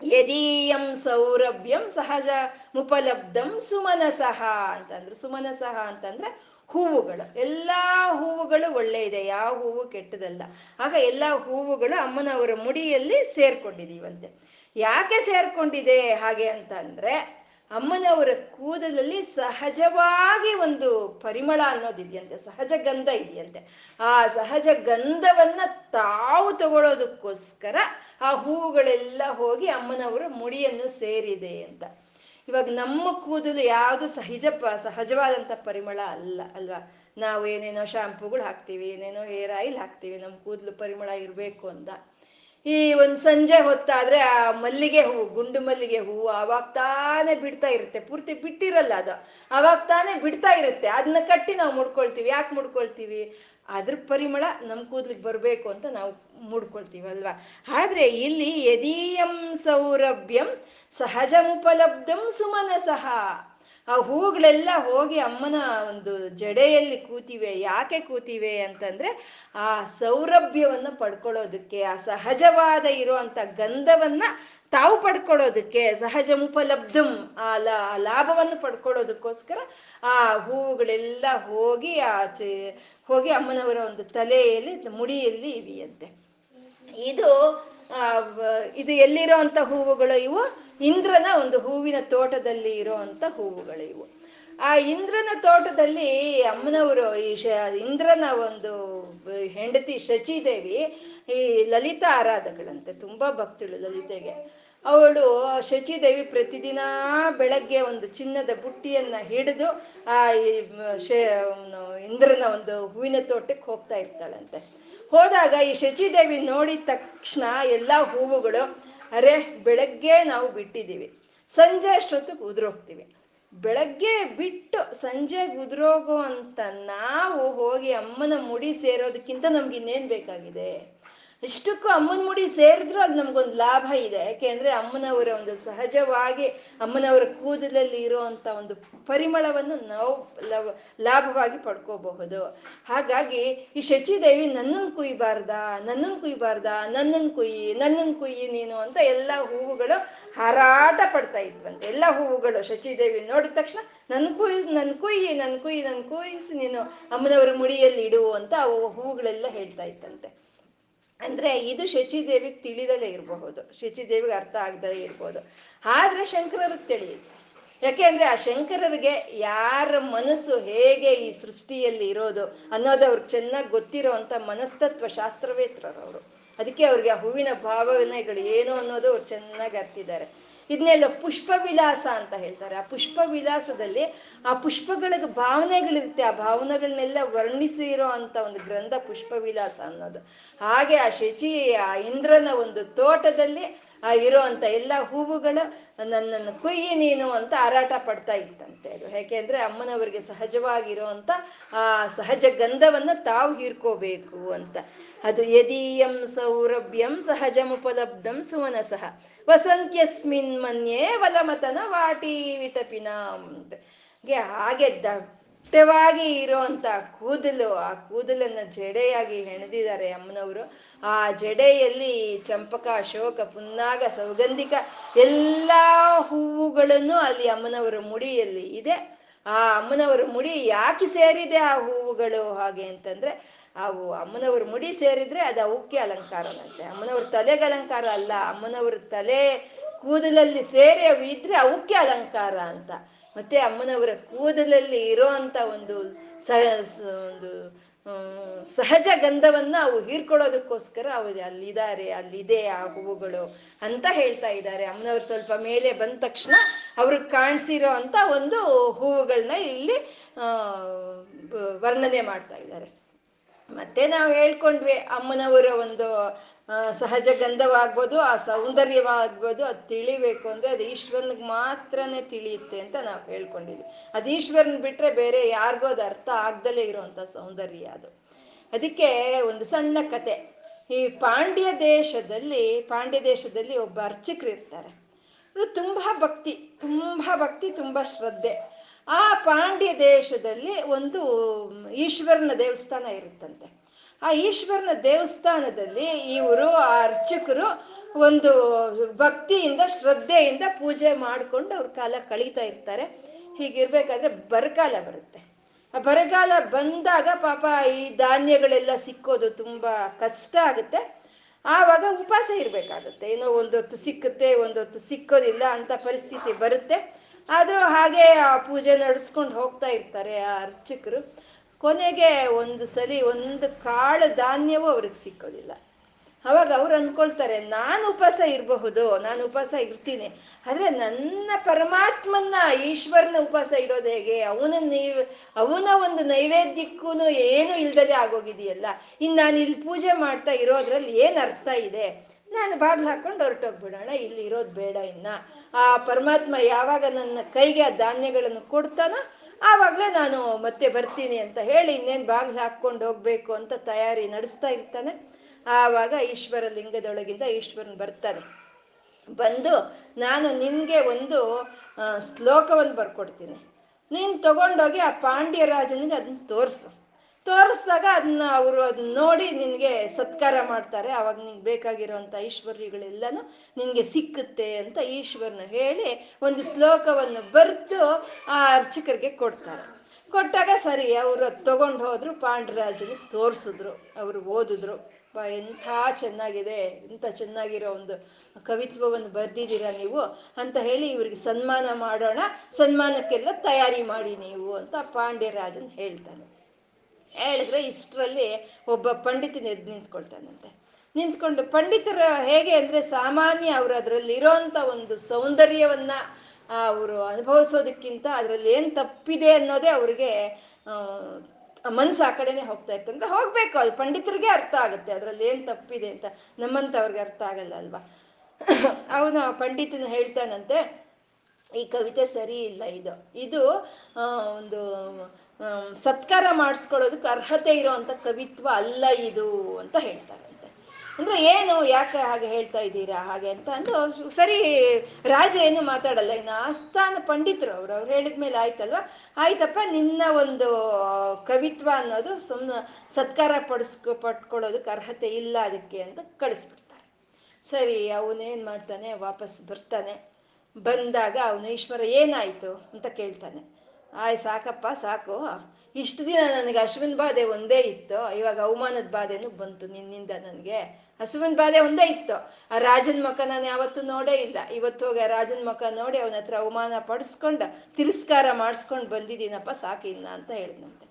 ಯದೀಯಂ ಸೌರಭ್ಯಂ ಸಹಜ ಮುಪಲಬ್ಧಂ ಸುಮನಸಹ ಅಂತಂದ್ರು ಸುಮನಸಹ ಅಂತಂದ್ರೆ ಹೂವುಗಳು. ಎಲ್ಲ ಹೂವುಗಳು ಒಳ್ಳೆ ಇದೆ, ಯಾವ ಹೂವು ಕೆಟ್ಟದಲ್ಲ. ಆಗ ಎಲ್ಲ ಹೂವುಗಳು ಅಮ್ಮನವರ ಮುಡಿಯಲ್ಲಿ ಸೇರ್ಕೊಂಡಿದೀವಂತೆ. ಯಾಕೆ ಸೇರ್ಕೊಂಡಿದೆ ಹಾಗೆ ಅಂತ ಅಂದ್ರೆ ಅಮ್ಮನವರ ಕೂದಲಲ್ಲಿ ಸಹಜವಾಗಿ ಒಂದು ಪರಿಮಳ ಅನ್ನೋದಿದೆಯಂತೆ ಸಹಜ ಗಂಧ ಇದೆಯಂತೆ. ಆ ಸಹಜ ಗಂಧವನ್ನ ತಾವು ತಗೊಳ್ಳೋದಕ್ಕೋಸ್ಕರ ಆ ಹೂವುಗಳೆಲ್ಲ ಹೋಗಿ ಅಮ್ಮನವರ ಮುಡಿಯನ್ನು ಸೇರಿದೆ ಅಂತ. ಇವಾಗ ನಮ್ಮ ಕೂದಲು ಯಾವುದು ಸಹಜ ಪ, ಸಹಜವಾದಂಥ ಪರಿಮಳ ಅಲ್ಲ, ಅಲ್ವಾ? ನಾವು ಏನೇನೋ ಶಾಂಪೂಗಳು ಹಾಕ್ತೀವಿ, ಏನೇನೋ ಹೇರ್ ಆಯಿಲ್ ಹಾಕ್ತೀವಿ ನಮ್ಮ ಕೂದಲು ಪರಿಮಳ ಇರಬೇಕು ಅಂತ. ಈ ಒಂದು ಸಂಜೆ ಹೊತ್ತಾದ್ರೆ ಆ ಮಲ್ಲಿಗೆ ಹೂವು ಗುಂಡು ಮಲ್ಲಿಗೆ ಹೂವು ಅವಾಗ ತಾನೇ ಬಿಡ್ತಾ ಇರುತ್ತೆ. ಪೂರ್ತಿ ಬಿಟ್ಟಿರಲ್ಲ ಅದು. ಅವಾಗ ತಾನೇ ಬಿಡ್ತಾ ಇರುತ್ತೆ. ಅದನ್ನ ಕಟ್ಟಿ ನಾವು ಮುಡ್ಕೊಳ್ತೀವಿ. ಯಾಕೆ ಮುಡ್ಕೊಳ್ತೀವಿ? ಅದ್ರ ಪರಿಮಳ ನಮ್ಮ ಕೂದ್ಲಿಗೆ ಬರಬೇಕು ಅಂತ ನಾವು ಮುಡ್ಕೊಳ್ತೀವಿ ಅಲ್ವಾ? ಆದ್ರೆ ಇಲ್ಲಿ ಯದೀಯಂ ಸೌರಭ್ಯಂ ಸಹಜಮುಪಲಬ್ಧಂ ಸುಮನಸಃ. ಆ ಹೂಗಳೆಲ್ಲ ಹೋಗಿ ಅಮ್ಮನ ಒಂದು ಜಡೆಯಲ್ಲಿ ಕೂತಿವೆ, ಯಾಕೆ ಕೂತಿವೆ ಅಂತಂದ್ರೆ ಆ ಸೌರಭ್ಯವನ್ನು ಪಡ್ಕೊಳ್ಳೋದಕ್ಕೆ, ಆ ಸಹಜವಾದ ಇರುವಂತ ಗಂಧವನ್ನ ತಾವು ಪಡ್ಕೊಳ್ಳೋದಕ್ಕೆ ಸಹಜ ಮುಪಲಬ್ಧಂ ಆ ಲಾ ಲಾಭವನ್ನು ಪಡ್ಕೊಳ್ಳೋದಕ್ಕೋಸ್ಕರ ಆ ಹೂವುಗಳೆಲ್ಲ ಹೋಗಿ ಆ ಹೋಗಿ ಅಮ್ಮನವರ ಒಂದು ತಲೆಯಲ್ಲಿ, ಮುಡಿಯಲ್ಲಿ ಇವೆಯಂತೆ. ಇದು ಇದು ಎಲ್ಲಿರೋ ಅಂತ ಹೂವುಗಳು ಇವು? ಇಂದ್ರನ ಒಂದು ಹೂವಿನ ತೋಟದಲ್ಲಿ ಇರುವಂತ ಇವು ಆ ಇಂದ್ರನ ತೋಟದಲ್ಲಿ ಅಮ್ಮನವರು ಈ ಶ, ಇಂದ್ರನ ಒಂದು ಹೆಂಡತಿ ಶಚಿದೇವಿ, ಈ ಲಲಿತಾ ಆರಾಧಕಳಂತೆ, ತುಂಬಾ ಭಕ್ತಳು ಲಲಿತೆಗೆ. ಅವಳು ಶಚಿದೇವಿ ಪ್ರತಿದಿನ ಬೆಳಗ್ಗೆ ಒಂದು ಚಿನ್ನದ ಬುಟ್ಟಿಯನ್ನ ಹಿಡಿದು ಆ ಇಂದ್ರನ ಒಂದು ಹೂವಿನ ತೋಟಕ್ಕೆ ಹೋಗ್ತಾ ಇರ್ತಾಳಂತೆ. ಹೋದಾಗ ಈ ಶಚಿದೇವಿ ನೋಡಿದ ತಕ್ಷಣ ಎಲ್ಲ ಹೂವುಗಳು ಅರೆ, ಬೆಳಗ್ಗೆ ನಾವು ಬಿಟ್ಟಿದ್ದೀವಿ. ಸಂಜೆ ಅಷ್ಟೊತ್ತಿಗೆ ಉದುರೋಗ್ತೀವಿ ಬೆಳಗ್ಗೆ ಬಿಟ್ಟು ಸಂಜೆ ಉದುರೋಗೋ ಅಂತ ನಾವು ಹೋಗಿ ಅಮ್ಮನ ಮುಡಿ ಸೇರೋದಕ್ಕಿಂತ ನಮ್ಗೆ ಇನ್ನೇನು ಬೇಕಾಗಿದೆ? ಇಷ್ಟಕ್ಕೂ ಅಮ್ಮನ ಮುಡಿ ಸೇರಿದ್ರು ಅದು ನಮ್ಗೊಂದು ಲಾಭ ಇದೆ. ಯಾಕೆಂದ್ರೆ ಅಮ್ಮನವರ ಒಂದು ಸಹಜವಾಗಿ, ಅಮ್ಮನವರ ಕೂದಲಲ್ಲಿ ಇರುವಂತ ಒಂದು ಪರಿಮಳವನ್ನು ನಾವು ಲಾಭವಾಗಿ ಪಡ್ಕೋಬಹುದು. ಹಾಗಾಗಿ ಈ ಶಚಿದೇವಿ ನನ್ನನ್ನು ಕುಯ್ಬಾರ್ದ ನನ್ನನ್ನು ಕುಯ್ಬಾರ್ದ ನನ್ನನ್ನು ಕುಯ್ಯಿ ನನ್ನನ್ನು ಕುಯ್ಯಿ ನೀನು ಅಂತ ಎಲ್ಲ ಹೂವುಗಳು ಹಾರಾಟ ಪಡ್ತಾ ಇದ್ವಂತೆ. ಎಲ್ಲ ಹೂವುಗಳು ಶಚಿದೇವಿ ನೋಡಿದ ತಕ್ಷಣ ನನ್ ಕುಯ್, ನನ್ ಕುಯ್ಯಿ ನನ್ ಕುಯ್ಯಿ, ನನ್ ಕುಯ್ಸಿ ನೀನು ಅಮ್ಮನವರ ಮುಡಿಯಲ್ಲಿ ಇಡು ಅಂತ ಅವು ಹೂವುಗಳೆಲ್ಲ ಹೇಳ್ತಾ ಇತ್ತಂತೆ ಅಂದ್ರೆ ಇದು ಶಚಿದೇವಿಗೆ ತಿಳಿದಲೇ ಇರಬಹುದು. ಶಚಿದೇವಿಗೆ ಅರ್ಥ ಆಗದಲೇ ಇರ್ಬೋದು. ಆದ್ರೆ ಶಂಕರರಿಗೆ ತಿಳಿಯುತ್ತೆ. ಯಾಕೆ ಅಂದ್ರೆ ಆ ಶಂಕರರಿಗೆ ಯಾರ ಮನಸ್ಸು ಹೇಗೆ ಈ ಸೃಷ್ಟಿಯಲ್ಲಿ ಇರೋದು ಅನ್ನೋದು ಅವ್ರಿಗೆ ಚೆನ್ನಾಗಿ ಗೊತ್ತಿರೋ ಮನಸ್ತತ್ವ ಶಾಸ್ತ್ರವೇತ್ರರು ಅವರು. ಅದಕ್ಕೆ ಅವ್ರಿಗೆ ಆ ಹೂವಿನ ಭಾವನೆಗಳು ಏನು ಅನ್ನೋದು ಅವ್ರು ಚೆನ್ನಾಗಿ ಅರ್ತಿದ್ದಾರೆ. ಇದನ್ನೆಲ್ಲ ಪುಷ್ಪ ವಿಲಾಸ ಅಂತ ಹೇಳ್ತಾರೆ. ಆ ಪುಷ್ಪ ವಿಲಾಸದಲ್ಲಿ ಆ ಪುಷ್ಪಗಳಿಗೆ ಭಾವನೆಗಳಿರುತ್ತೆ. ಆ ಭಾವನೆಗಳನ್ನೆಲ್ಲ ವರ್ಣಿಸಿರೋ ಅಂತ ಒಂದು ಗ್ರಂಥ ಪುಷ್ಪ ವಿಲಾಸ ಅನ್ನೋದು. ಹಾಗೆ ಆ ಶಚಿ, ಆ ಇಂದ್ರನ ಒಂದು ತೋಟದಲ್ಲಿ, ಆ ಇರೋ ಅಂತ ಎಲ್ಲ ಹೂವುಗಳು ನನ್ನನ್ನು ಕುಯ್ಯಿ ನೀನು ಅಂತ ಹಾರಾಟ ಪಡ್ತಾ ಇತ್ತಂತೆ ಅದು. ಯಾಕೆಂದ್ರೆ ಅಮ್ಮನವರಿಗೆ ಸಹಜವಾಗಿರುವಂಥ ಆ ಸಹಜ ಗಂಧವನ್ನ ತಾವು ಹೀರ್ಕೋಬೇಕು ಅಂತ. ಅದು ಯದೀಯಂ ಸೌರಭ್ಯಂ ಸಹಜಮುಪಲಬ್ಧಂ ಸುಮನಸಃ ವಸಂತ್ಯಸ್ಮಿನ್ ಮನ್ಯೇ ವಲಮತನ ವಾಟಿ ವಿಟಪಿನ. ಗೆ ಹಾಗೆ ದಟ್ಟವಾಗಿ ಇರೋಂಥ ಕೂದಲು, ಆ ಕೂದಲನ್ನ ಜಡೆಯಾಗಿ ಹೆಣೆದಿದ್ದಾರೆ ಅಮ್ಮನವರು. ಆ ಜಡೆಯಲ್ಲಿ ಚಂಪಕ, ಅಶೋಕ, ಪುನ್ನಾಗ, ಸೌಗಂಧಿಕ ಎಲ್ಲ ಹೂವುಗಳನ್ನು ಅಲ್ಲಿ ಅಮ್ಮನವರ ಮುಡಿಯಲ್ಲಿ ಇದೆ. ಆ ಅಮ್ಮನವರ ಮುಡಿ ಯಾಕೆ ಸೇರಿದೆ ಆ ಹೂವುಗಳು ಹಾಗೆ ಅಂತಂದ್ರೆ ಅವು ಅಮ್ಮನವ್ರ ಮುಡಿ ಸೇರಿದ್ರೆ ಅದು ಅವಕ್ಕೆ ಅಲಂಕಾರನಂತೆ. ಅಮ್ಮನವ್ರ ತಲೆಗೆ ಅಲಂಕಾರ ಅಲ್ಲ, ಅಮ್ಮನವ್ರ ತಲೆ ಕೂದಲಲ್ಲಿ ಸೇರಿ ಅವು ಇದ್ರೆ ಅವಕ್ಕೆ ಅಲಂಕಾರ ಅಂತ. ಮತ್ತೆ ಅಮ್ಮನವರ ಕೂದಲಲ್ಲಿ ಇರೋ ಅಂತ ಒಂದು ಸ, ಸ- ಒಂದು ಸಹಜ ಗಂಧವನ್ನ ಅವು ಹೀರ್ಕೊಳ್ಳೋದಕ್ಕೋಸ್ಕರ ಅವು ಅಲ್ಲಿದ್ದಾರೆ, ಅಲ್ಲಿದೆ ಆ ಹೂವುಗಳು ಅಂತ ಹೇಳ್ತಾ ಇದ್ದಾರೆ. ಅಮ್ಮನವ್ರು ಸ್ವಲ್ಪ ಮೇಲೆ ಬಂದ ತಕ್ಷಣ ಅವ್ರಿಗೆ ಕಾಣಿಸಿರೋ ಅಂತ ಒಂದು ಹೂವುಗಳನ್ನ ಇಲ್ಲಿ ವರ್ಣನೆ ಮಾಡ್ತಾ ಇದ್ದಾರೆ. ಮತ್ತೆ ನಾವು ಹೇಳ್ಕೊಂಡ್ವಿ ಅಮ್ಮನವರ ಒಂದು ಸಹಜ ಗಂಧವಾಗ್ಬೋದು, ಆ ಸೌಂದರ್ಯವಾಗ್ಬೋದು, ಅದು ತಿಳಿಬೇಕು ಅಂದ್ರೆ ಅದು ಈಶ್ವರನಿಗೆ ಮಾತ್ರನೇ ತಿಳಿಯುತ್ತೆ ಅಂತ ನಾವು ಹೇಳ್ಕೊಂಡಿದ್ವಿ. ಅದು ಈಶ್ವರನ್ ಬಿಟ್ರೆ ಬೇರೆ ಯಾರಿಗೂ ಅದು ಅರ್ಥ ಆಗ್ದಲೇ ಇರುವಂತ ಸೌಂದರ್ಯ ಅದು. ಅದಕ್ಕೆ ಒಂದು ಸಣ್ಣ ಕತೆ. ಈ ಪಾಂಡ್ಯ ದೇಶದಲ್ಲಿ ಪಾಂಡ್ಯ ದೇಶದಲ್ಲಿ ಒಬ್ಬ ಅರ್ಚಕರು ಇರ್ತಾರೆ ಇವ್ರು ತುಂಬಾ ಭಕ್ತಿ ತುಂಬಾ ಭಕ್ತಿ, ತುಂಬಾ ಶ್ರದ್ಧೆ. ಆ ಪಾಂಡ್ಯ ದೇಶದಲ್ಲಿ ಒಂದು ಈಶ್ವರನ ದೇವಸ್ಥಾನ ಇರುತ್ತಂತೆ. ಆ ಈಶ್ವರನ ದೇವಸ್ಥಾನದಲ್ಲಿ ಇವರು, ಆ ಅರ್ಚಕರು ಒಂದು ಭಕ್ತಿಯಿಂದ, ಶ್ರದ್ಧೆಯಿಂದ ಪೂಜೆ ಮಾಡಿಕೊಂಡು ಅವ್ರ ಕಾಲ ಕಳೀತಾ ಇರ್ತಾರೆ. ಹೀಗಿರ್ಬೇಕಾದ್ರೆ ಬರಗಾಲ ಬರುತ್ತೆ. ಆ ಬರಗಾಲ ಬಂದಾಗ ಪಾಪ ಈ ಧಾನ್ಯಗಳೆಲ್ಲ ಸಿಕ್ಕೋದು ತುಂಬಾ ಕಷ್ಟ ಆಗುತ್ತೆ. ಆವಾಗ ಉಪವಾಸ ಇರಬೇಕಾಗುತ್ತೆ. ಏನೋ ಒಂದೊತ್ತು ಸಿಕ್ಕುತ್ತೆ ಒಂದೊತ್ತು ಸಿಕ್ಕೋದಿಲ್ಲ ಅಂತ ಪರಿಸ್ಥಿತಿ ಬರುತ್ತೆ. ಆದರೂ ಹಾಗೆ, ಆ, ಪೂಜೆ ನಡೆಸ್ಕೊಂಡು ಹೋಗ್ತಾ ಇರ್ತಾರೆ ಆ ಅರ್ಚಕರು. ಕೊನೆಗೆ ಒಂದು ಸಲಿ ಒಂದು ಕಾಳು ಧಾನ್ಯವೂ ಅವ್ರಿಗೆ ಸಿಕ್ಕೋದಿಲ್ಲ. ಅವಾಗ ಅವ್ರು ಅನ್ಕೊಳ್ತಾರೆ, ನಾನು ಉಪವಾಸ ಇರಬಹುದು, ನಾನು ಉಪವಾಸ ಇರ್ತೀನಿ. ಆದರೆ ನನ್ನ ಪರಮಾತ್ಮನ್ನ, ಈಶ್ವರನ ಉಪವಾಸ ಇಡೋದು ಹೇಗೆ? ಅವನ ನೀವ್, ಅವನ ಒಂದು ನೈವೇದ್ಯಕ್ಕೂ ಏನು ಇಲ್ದಲೆ ಆಗೋಗಿದೆಯಲ್ಲ. ಇನ್ನು ನಾನು ಇಲ್ಲಿ ಪೂಜೆ ಮಾಡ್ತಾ ಇರೋದ್ರಲ್ಲಿ ಏನು ಅರ್ಥ ಇದೆ? ನಾನು ಬಾಗ್ಲು ಹಾಕೊಂಡು ಹೊರಟೋಗ್ಬಿಡೋಣ, ಇಲ್ಲಿ ಇರೋದು ಬೇಡ ಇನ್ನ. ಆ ಪರಮಾತ್ಮ ಯಾವಾಗ ನನ್ನ ಕೈಗೆ ಆ ಧಾನ್ಯಗಳನ್ನು ಕೊಡ್ತಾನೋ, ಆವಾಗಲೇ ನಾನು ಮತ್ತೆ ಬರ್ತೀನಿ ಅಂತ ಹೇಳಿ ಇನ್ನೇನು ಬಾಗ್ಲು ಹಾಕ್ಕೊಂಡು ಹೋಗ್ಬೇಕು ಅಂತ ತಯಾರಿ ನಡೆಸ್ತಾ ಇರ್ತಾನೆ. ಆವಾಗ ಈಶ್ವರ ಲಿಂಗದೊಳಗಿಂದ ಈಶ್ವರನ್ ಬರ್ತಾನೆ. ಬಂದು ನಾನು ನಿನಗೆ ಒಂದು ಶ್ಲೋಕವನ್ನು ಬರ್ಕೊಡ್ತೀನಿ. ನೀನು ತಗೊಂಡೋಗಿ ಆ ಪಾಂಡ್ಯ ರಾಜನಿಗೆ ಅದನ್ನ ತೋರಿಸು. ತೋರಿಸಿದಾಗ ಅದನ್ನ ಅವರು ಅದನ್ನ ನೋಡಿ ನಿನಗೆ ಸತ್ಕಾರ ಮಾಡ್ತಾರೆ. ಅವಾಗ ನಿಂಗೆ ಬೇಕಾಗಿರುವಂಥ ಐಶ್ವರ್ಯಗಳೆಲ್ಲನೂ ನಿನಗೆ ಸಿಕ್ಕುತ್ತೆ ಅಂತ ಈಶ್ವರನ ಹೇಳಿ ಒಂದು ಶ್ಲೋಕವನ್ನು ಬರೆದು ಆ ಅರ್ಚಕರಿಗೆ ಕೊಡ್ತಾರೆ. ಕೊಟ್ಟಾಗ ಸರಿ, ಅವರು ಅದು ತಗೊಂಡು ಹೋದ್ರು ಪಾಂಡ್ಯರಾಜನಿಗೆ ತೋರಿಸಿದ್ರು, ಅವರು ಓದಿದ್ರು. ಎಂಥ ಚೆನ್ನಾಗಿದೆ, ಎಂಥ ಚೆನ್ನಾಗಿರೋ ಒಂದು ಕವಿತ್ವವನ್ನು ಬರೆದಿದ್ದೀರಾ ನೀವು ಅಂತ ಹೇಳಿ ಇವ್ರಿಗೆ ಸನ್ಮಾನ ಮಾಡೋಣ, ಸನ್ಮಾನಕ್ಕೆಲ್ಲ ತಯಾರಿ ಮಾಡಿ ನೀವು ಅಂತ ಪಾಂಡ್ಯರಾಜನ್ ಹೇಳ್ತಾನೆ. ಹೇಳಿದ್ರೆ ಇಷ್ಟರಲ್ಲಿ ಒಬ್ಬ ಪಂಡಿತನ ಎದ್ದು ನಿಂತ್ಕೊಳ್ತಾನಂತೆ. ನಿಂತ್ಕೊಂಡು ಪಂಡಿತರ ಹೇಗೆ ಅಂದರೆ ಸಾಮಾನ್ಯ ಅವರು ಅದರಲ್ಲಿ ಒಂದು ಸೌಂದರ್ಯವನ್ನ ಅವರು ಅನುಭವಿಸೋದಕ್ಕಿಂತ ಅದರಲ್ಲಿ ಏನು ತಪ್ಪಿದೆ ಅನ್ನೋದೇ ಅವ್ರಿಗೆ ಮನಸ್ಸು ಆ ಕಡೆನೇ ಹೋಗ್ತಾ ಇತ್ತು. ಅಂದರೆ ಹೋಗ್ಬೇಕು, ಅದು ಪಂಡಿತರಿಗೆ ಅರ್ಥ ಆಗುತ್ತೆ. ಅದರಲ್ಲಿ ಏನು ತಪ್ಪಿದೆ ಅಂತ ನಮ್ಮಂಥವ್ರಿಗೆ ಅರ್ಥ ಆಗಲ್ಲ ಅಲ್ವಾ? ಅವನು ಪಂಡಿತನ ಹೇಳ್ತಾನಂತೆ, ಈ ಕವಿತೆ ಸರಿ ಇಲ್ಲ ಇದು. ಇದು ಒಂದು ಸತ್ಕಾರ ಮಾಡಿಸ್ಕೊಳ್ಳೋದಕ್ಕೆ ಅರ್ಹತೆ ಇರೋವಂಥ ಕವಿತ್ವ ಅಲ್ಲ ಇದು ಅಂತ ಹೇಳ್ತಾರಂತೆ. ಅಂದ್ರೆ ಏನು, ಯಾಕೆ ಹಾಗೆ ಹೇಳ್ತಾ ಇದ್ದೀರಾ, ಹಾಗೆ ಅಂತ ಅಂದು ಸರಿ, ರಾಜ ಏನು ಮಾತಾಡಲ್ಲ, ಇನ್ನು ಆಸ್ಥಾನ ಪಂಡಿತರು ಅವ್ರು ಅವ್ರು ಹೇಳಿದ್ಮೇಲೆ ಆಯ್ತಲ್ವಾ? ಆಯ್ತಪ್ಪ, ನಿನ್ನ ಒಂದು ಕವಿತ್ವ ಅನ್ನೋದು ಸುಮ್ಮನೆ ಸತ್ಕಾರ ಪಡಿಸ್ಕೊ ಪಟ್ಕೊಳ್ಳೋದಕ್ಕೆ ಅರ್ಹತೆ ಇಲ್ಲ ಅದಕ್ಕೆ ಅಂತ ಕಳಿಸ್ಬಿಡ್ತಾರೆ. ಸರಿ ಅವನೇನು ಮಾಡ್ತಾನೆ, ವಾಪಸ್ ಬರ್ತಾನೆ. ಬಂದಾಗ ಅವನು, ಈಶ್ವರ ಏನಾಯಿತು ಅಂತ ಕೇಳ್ತಾನೆ. ಆಯ್, ಸಾಕಪ್ಪ, ಸಾಕು. ಇಷ್ಟು ದಿನ ನನಗೆ ಅಶ್ವಿನ್ ಬಾಧೆ ಒಂದೇ ಇತ್ತು. ಇವಾಗ ಅವಮಾನದ ಬಾಧೆನೂ ಬಂತು ನಿನ್ನಿಂದ ನನಗೆ. ಹಸುವಿನ ಬಾಧೆ ಒಂದೇ ಇತ್ತು. ಆ ರಾಜನ ಮಕ್ಕ ನಾನು ಯಾವತ್ತೂ ನೋಡೇ ಇಲ್ಲ. ಇವತ್ತು ಹೋಗಿ ಆ ರಾಜನ ಮಕ್ಕ ನೋಡಿ ಅವನ ಹತ್ರ ಅವಮಾನ ಪಡಿಸ್ಕೊಂಡು, ತಿರಸ್ಕಾರ ಮಾಡಿಸ್ಕೊಂಡು ಬಂದಿದ್ದೀನಪ್ಪ ಸಾಕಿನ್ನ ಅಂತ ಹೇಳಿದಂತೆ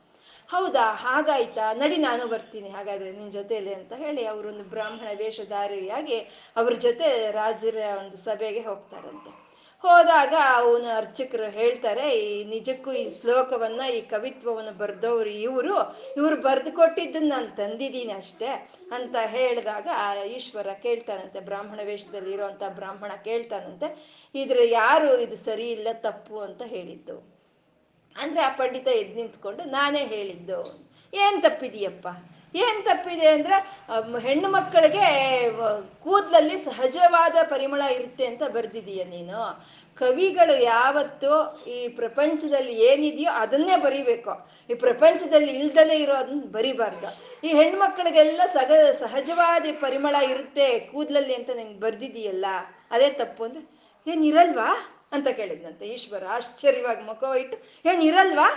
ಹೌದಾ? ಹಾಗಾಯ್ತಾ? ನಡಿ, ನಾನು ಬರ್ತೀನಿ. ಹಾಗಾದ್ರೆ ನಿನ್ನ ಜೊತೆಯಲ್ಲಿ ಅಂತ ಹೇಳಿ ಅವರೊಂದು ಬ್ರಾಹ್ಮಣ ವೇಷಧಾರಿಯಾಗಿ ಅವ್ರ ಜೊತೆ ರಾಜರ ಒಂದು ಸಭೆಗೆ ಹೋಗ್ತಾರಂತೆ. ಹೋದಾಗ ಅವನು ಅರ್ಚಕರು ಹೇಳ್ತಾರೆ, ಈ ನಿಜಕ್ಕೂ ಈ ಶ್ಲೋಕವನ್ನ, ಈ ಕವಿತ್ವವನ್ನು ಬರೆದವ್ರು ಇವರು, ಇವ್ರು ಬರೆದು ಕೊಟ್ಟಿದ್ದನ್ನ ನಾನು ತಂದಿದ್ದೀನಿ ಅಷ್ಟೇ ಅಂತ ಹೇಳಿದಾಗ ಈಶ್ವರ ಕೇಳ್ತಾನಂತೆ, ಬ್ರಾಹ್ಮಣ ವೇಷದಲ್ಲಿ ಇರುವಂತ ಬ್ರಾಹ್ಮಣ ಕೇಳ್ತಾನಂತೆ, ಇದ್ರ ಯಾರು ಇದು ಸರಿ ಇಲ್ಲ, ತಪ್ಪು ಅಂತ ಹೇಳಿದ್ದು. ಅಂದ್ರೆ ಆ ಪಂಡಿತ ಎದ್ದು ನಿಂತ್ಕೊಂಡು, ನಾನೇ ಹೇಳಿದ್ದು. ಏನ್ ತಪ್ಪಿದೆಯಪ್ಪ? ಏನ್ ತಪ್ಪಿದೆ ಅಂದ್ರೆ ಹೆಣ್ಣು ಮಕ್ಕಳಿಗೆ ಕೂದಲಲ್ಲಿ ಸಹಜವಾದ ಪರಿಮಳ ಇರುತ್ತೆ ಅಂತ ಬರ್ದಿದೀಯ ನೀನು. ಕವಿಗಳು ಯಾವತ್ತೂ ಈ ಪ್ರಪಂಚದಲ್ಲಿ ಏನಿದೆಯೋ ಅದನ್ನೇ ಬರಿಬೇಕು. ಈ ಪ್ರಪಂಚದಲ್ಲಿ ಇಲ್ದಲೇ ಇರೋದನ್ನ ಬರಿಬಾರ್ದು. ಈ ಹೆಣ್ಮಕ್ಳಿಗೆಲ್ಲ ಸಗ, ಸಹಜವಾದ ಪರಿಮಳ ಇರುತ್ತೆ ಕೂದಲಲ್ಲಿ ಅಂತ ನಿಂಗೆ ಬರ್ದಿದೀಯಲ್ಲ. ಅದೇ ತಪ್ಪು ಅಂದ್ರೆ ಏನಿರಲ್ವಾ ಅಂತ ಕೇಳಿದ್ನಂತೆ. ಈಶ್ವರ ಆಶ್ಚರ್ಯವಾಗಿ ಮುಖ ಇಟ್ಟು ಏನ್ ಇರಲ್ವಾ?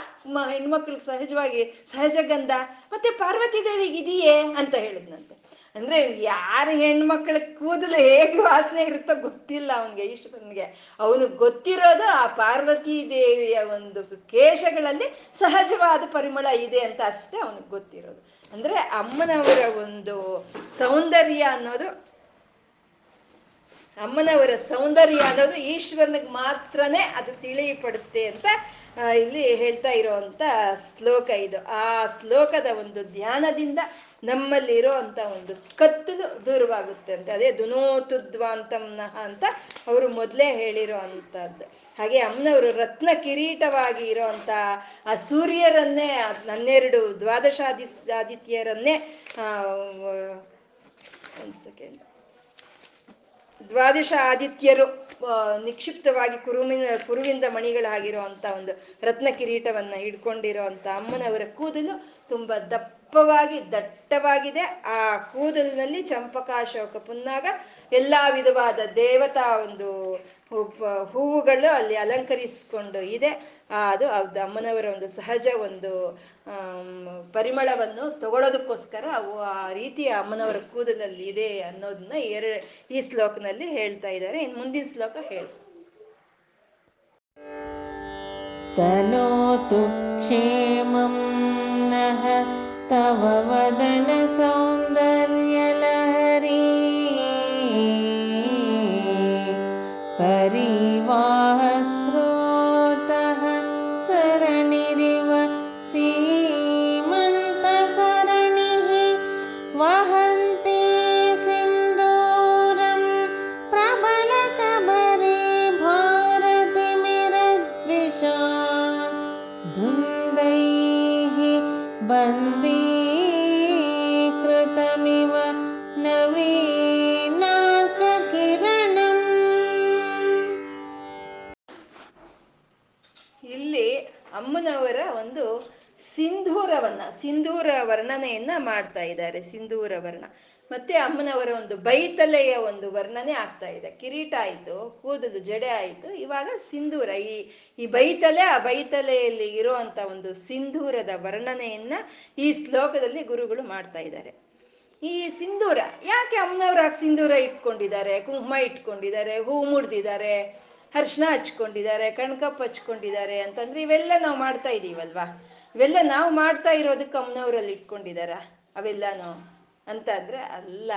ಹೆಣ್ಮಕ್ಳಿಗೆ ಸಹಜವಾಗಿ ಸಹಜ ಗಂಧ ಮತ್ತೆ ಪಾರ್ವತಿ ದೇವಿಗೆ ಇದೆಯೇ? ಅಂತ ಹೇಳಿದ್ನಂತೆ. ಅಂದ್ರೆ ಯಾರ ಹೆಣ್ಮಕ್ಳ ಕೂದಲು ಹೇಗೆ ವಾಸನೆ ಇರುತ್ತೋ ಗೊತ್ತಿಲ್ಲ ಅವನಿಗೆ, ಈಶ್ವರನ್ಗೆ. ಅವನು ಗೊತ್ತಿರೋದು ಆ ಪಾರ್ವತಿ ದೇವಿಯ ಒಂದು ಕೇಶಗಳಲ್ಲಿ ಸಹಜವಾದ ಪರಿಮಳ ಇದೆ ಅಂತ ಅಷ್ಟೇ ಅವನಿಗೆ ಗೊತ್ತಿರೋದು. ಅಂದ್ರೆ ಅಮ್ಮನವರ ಒಂದು ಸೌಂದರ್ಯ ಅನ್ನೋದು ಅಮ್ಮನವರ ಸೌಂದರ್ಯ ಅನ್ನೋದು ಈಶ್ವರನಿಗೆ ಮಾತ್ರನೇ ಅದು ತಿಳಿಯಪಡುತ್ತೆ ಅಂತ ಇಲ್ಲಿ ಹೇಳ್ತಾ ಇರೋವಂಥ ಶ್ಲೋಕ ಇದು. ಆ ಶ್ಲೋಕದ ಒಂದು ಧ್ಯಾನದಿಂದ ನಮ್ಮಲ್ಲಿರೋ ಅಂತ ಒಂದು ಕತ್ತಲು ದೂರವಾಗುತ್ತೆ ಅಂತ. ಅದೇ ದುನೋತುದ್ವಾಂತಂನಃ ಅಂತ ಅವರು ಮೊದಲೇ ಹೇಳಿರೋ ಅಂಥದ್ದು ಹಾಗೆ ಅಮ್ಮನವರು ರತ್ನ ಕಿರೀಟವಾಗಿ ಇರೋವಂಥ ಆ ಸೂರ್ಯರನ್ನೇ ಹನ್ನೆರಡು ದ್ವಾದಶಾದಿ, ಆದಿತ್ಯರನ್ನೇ ಒಂದು ಸೆಕೆಂಡ್ ದ್ವಾದಶ ಆದಿತ್ಯರು ನಿಕ್ಷಿಪ್ತವಾಗಿ ಕುರುವಿನ ಕುರುವಿಂದ ಮಣಿಗಳಾಗಿರೋ ಅಂತ ಒಂದು ರತ್ನ ಕಿರೀಟವನ್ನ ಹಿಡ್ಕೊಂಡಿರೋ ಅಂತ ಅಮ್ಮನವರ ಕೂದಲು ತುಂಬಾ ದಪ್ಪವಾಗಿ, ದಟ್ಟವಾಗಿದೆ. ಆ ಕೂದಲಿನಲ್ಲಿ ಚಂಪಕಾಶೋಕ ಪುನ್ನಾಗ, ಎಲ್ಲಾ ವಿಧವಾದ ದೇವತಾ ಒಂದು ಹೂವುಗಳು ಅಲ್ಲಿ ಅಲಂಕರಿಸಿಕೊಂಡು ಇದೆ. ಅದು ಅದು ಅಮ್ಮನವರ ಒಂದು ಸಹಜ ಒಂದು ಆಮ್, ಪರಿಮಳವನ್ನು ತಗೊಳ್ಳೋದಕ್ಕೋಸ್ಕರ ಅವು ಆ ರೀತಿಯ ಅಮ್ಮನವರ ಕೂದಲಲ್ಲಿ ಇದೆ ಅನ್ನೋದನ್ನ ಎರ ಈ ಶ್ಲೋಕನಲ್ಲಿ ಹೇಳ್ತಾ ಇದ್ದಾರೆ ಇನ್ನು ಮುಂದಿನ ಶ್ಲೋಕ ಹೇಳಿ तनोतु क्षेमं नः तव वदनसौन्दर्यलहरी ಸಿಂಧೂರವನ್ನ, ಸಿಂಧೂರ ವರ್ಣನೆಯನ್ನ ಮಾಡ್ತಾ ಇದ್ದಾರೆ, ಸಿಂಧೂರ ವರ್ಣ. ಮತ್ತೆ ಅಮ್ಮನವರ ಒಂದು ಬೈತಲೆಯ ಒಂದು ವರ್ಣನೆ ಆಗ್ತಾ ಇದೆ. ಕಿರೀಟ ಆಯ್ತು, ಕೂದಲು ಜಡೆ ಆಯ್ತು, ಇವಾಗ ಸಿಂಧೂರ. ಈ ಈ ಬೈತಲೆ, ಆ ಬೈತಲೆಯಲ್ಲಿ ಇರುವಂತ ಒಂದು ಸಿಂಧೂರದ ವರ್ಣನೆಯನ್ನ ಈ ಶ್ಲೋಕದಲ್ಲಿ ಗುರುಗಳು ಮಾಡ್ತಾ ಇದ್ದಾರೆ. ಈ ಸಿಂಧೂರ, ಯಾಕೆ ಅಮ್ಮನವ್ರು ಸಿಂಧೂರ ಇಟ್ಕೊಂಡಿದ್ದಾರೆ? ಕುಂಕುಮ ಇಟ್ಕೊಂಡಿದ್ದಾರೆ, ಹೂ ಮುಡ್ದಿದ್ದಾರೆ ಅರ್ಶನ ಹಚ್ಕೊಂಡಿದ್ದಾರೆ, ಕಣ್ಕಪ್ಪ ಹಚ್ಕೊಂಡಿದ್ದಾರೆ ಅಂತಂದ್ರೆ ಇವೆಲ್ಲ ನಾವು ಮಾಡ್ತಾ ಇದೀವಲ್ವಾ? ಇವೆಲ್ಲ ನಾವು ಮಾಡ್ತಾ ಇರೋದಕ್ಕೆ ಅಮ್ಮನವರಲ್ಲಿ ಇಟ್ಕೊಂಡಿದಾರ ಅವೆಲ್ಲನೂ? ಅಂತ ಅಂದ್ರೆ ಅಲ್ಲ.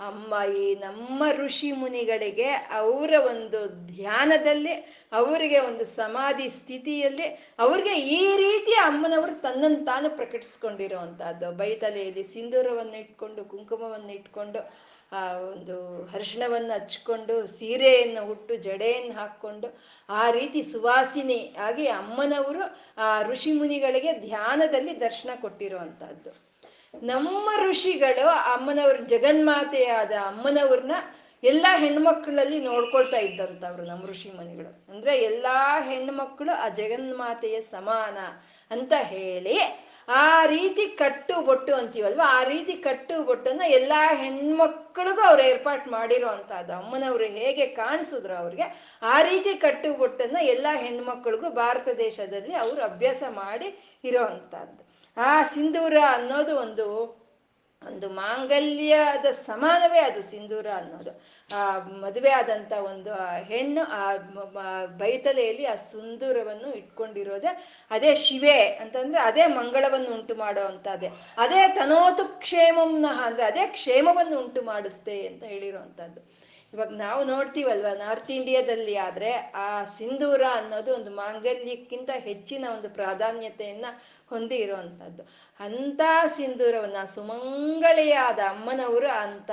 ಅಮ್ಮ ಈ ನಮ್ಮ ಋಷಿ ಮುನಿಗಳಿಗೆ ಅವರ ಒಂದು ಧ್ಯಾನದಲ್ಲಿ, ಅವರಿಗೆ ಒಂದು ಸಮಾಧಿ ಸ್ಥಿತಿಯಲ್ಲಿ, ಅವ್ರಿಗೆ ಈ ರೀತಿ ಅಮ್ಮನವರು ತನ್ನನ್ನು ತಾನು ಪ್ರಕಟಿಸ್ಕೊಂಡಿರೋ ಬೈತಲೆಯಲ್ಲಿ ಸಿಂಧೂರವನ್ನು ಇಟ್ಕೊಂಡು ಕುಂಕುಮವನ್ನು ಇಟ್ಕೊಂಡು ಆ ಒಂದು ಅರಿಶಿಣವನ್ನು ಹಚ್ಕೊಂಡು ಸೀರೆಯನ್ನು ಹುಟ್ಟು ಜಡೆಯನ್ನು ಹಾಕ್ಕೊಂಡು, ಆ ರೀತಿ ಸುವಾಸಿನಿ ಆಗಿ ಅಮ್ಮನವರು ಆ ಋಷಿ ಮುನಿಗಳಿಗೆ ಧ್ಯಾನದಲ್ಲಿ ದರ್ಶನ ಕೊಟ್ಟಿರುವಂತಹದ್ದು. ನಮ್ಮ ಋಷಿಗಳು ಅಮ್ಮನವ್ರ ಜಗನ್ಮಾತೆಯಾದ ಅಮ್ಮನವ್ರನ್ನ ಎಲ್ಲಾ ಹೆಣ್ಮಕ್ಳಲ್ಲಿ ನೋಡ್ಕೊಳ್ತಾ ಇದ್ದಂಥವ್ರು ನಮ್ಮ ಋಷಿ ಮುನಿಗಳು. ಅಂದ್ರೆ ಎಲ್ಲಾ ಹೆಣ್ಮಕ್ಳು ಆ ಜಗನ್ಮಾತೆಯ ಸಮಾನ ಅಂತ ಹೇಳಿ ಆ ರೀತಿ ಕಟ್ಟು ಬೊಟ್ಟು ಅಂತೀವಲ್ವ? ಆ ರೀತಿ ಕಟ್ಟು ಬೊಟ್ಟನ್ನ ಎಲ್ಲಾ ಹೆಣ್ಮಕ್ಳಿಗೂ ಅವ್ರು ಏರ್ಪಾಟ್ ಮಾಡಿರೋ ಅಂತದ್ದು ಅಮ್ಮನವ್ರು ಹೇಗೆ ಕಾಣಿಸಿದ್ರು ಅವ್ರಿಗೆ, ಆ ರೀತಿ ಕಟ್ಟು ಬೊಟ್ಟನ್ನ ಎಲ್ಲಾ ಹೆಣ್ಮಕ್ಳಿಗೂ ಭಾರತ ದೇಶದಲ್ಲಿ ಅವ್ರು ಅಭ್ಯಾಸ ಮಾಡಿ ಇರೋ ಅಂಥದ್ದು. ಆ ಸಿಂಧೂರ ಅನ್ನೋದು ಒಂದು ಒಂದು ಮಾಂಗಲ್ಯದ ಸಮಾನವೇ ಅದು ಸಿಂಧೂರ ಅನ್ನೋದು. ಆ ಮದುವೆ ಆದಂತ ಒಂದು ಆ ಹೆಣ್ಣು ಆ ಬೈತಲೆಯಲ್ಲಿ ಆ ಸಿಂಧೂರವನ್ನು ಇಟ್ಕೊಂಡಿರೋದೆ ಅದೇ ಶಿವೆ ಅಂತಂದ್ರೆ ಅದೇ ಮಂಗಳವನ್ನು ಉಂಟು ಮಾಡೋ ಅದೇ ತನೋತು ಕ್ಷೇಮಂನ ಅಂದ್ರೆ ಅದೇ ಕ್ಷೇಮವನ್ನು ಉಂಟು ಮಾಡುತ್ತೆ ಅಂತ ಹೇಳಿರುವಂತದ್ದು ಇವಾಗ ನಾವು ನೋಡ್ತೀವಲ್ವ ನಾರ್ತ್ ಇಂಡಿಯಾದಲ್ಲಿ ಆದ್ರೆ ಆ ಸಿಂಧೂರ ಅನ್ನೋದು ಒಂದು ಮಾಂಗಲ್ಯಕ್ಕಿಂತ ಹೆಚ್ಚಿನ ಒಂದು ಪ್ರಾಧಾನ್ಯತೆಯನ್ನ ಹೊಂದಿ ಇರುವಂತದ್ದು ಅಂತ ಸಿಂಧೂರವನ್ನ ಸುಮಂಗಳಿಯಾದ ಅಮ್ಮನವರು ಅಂತ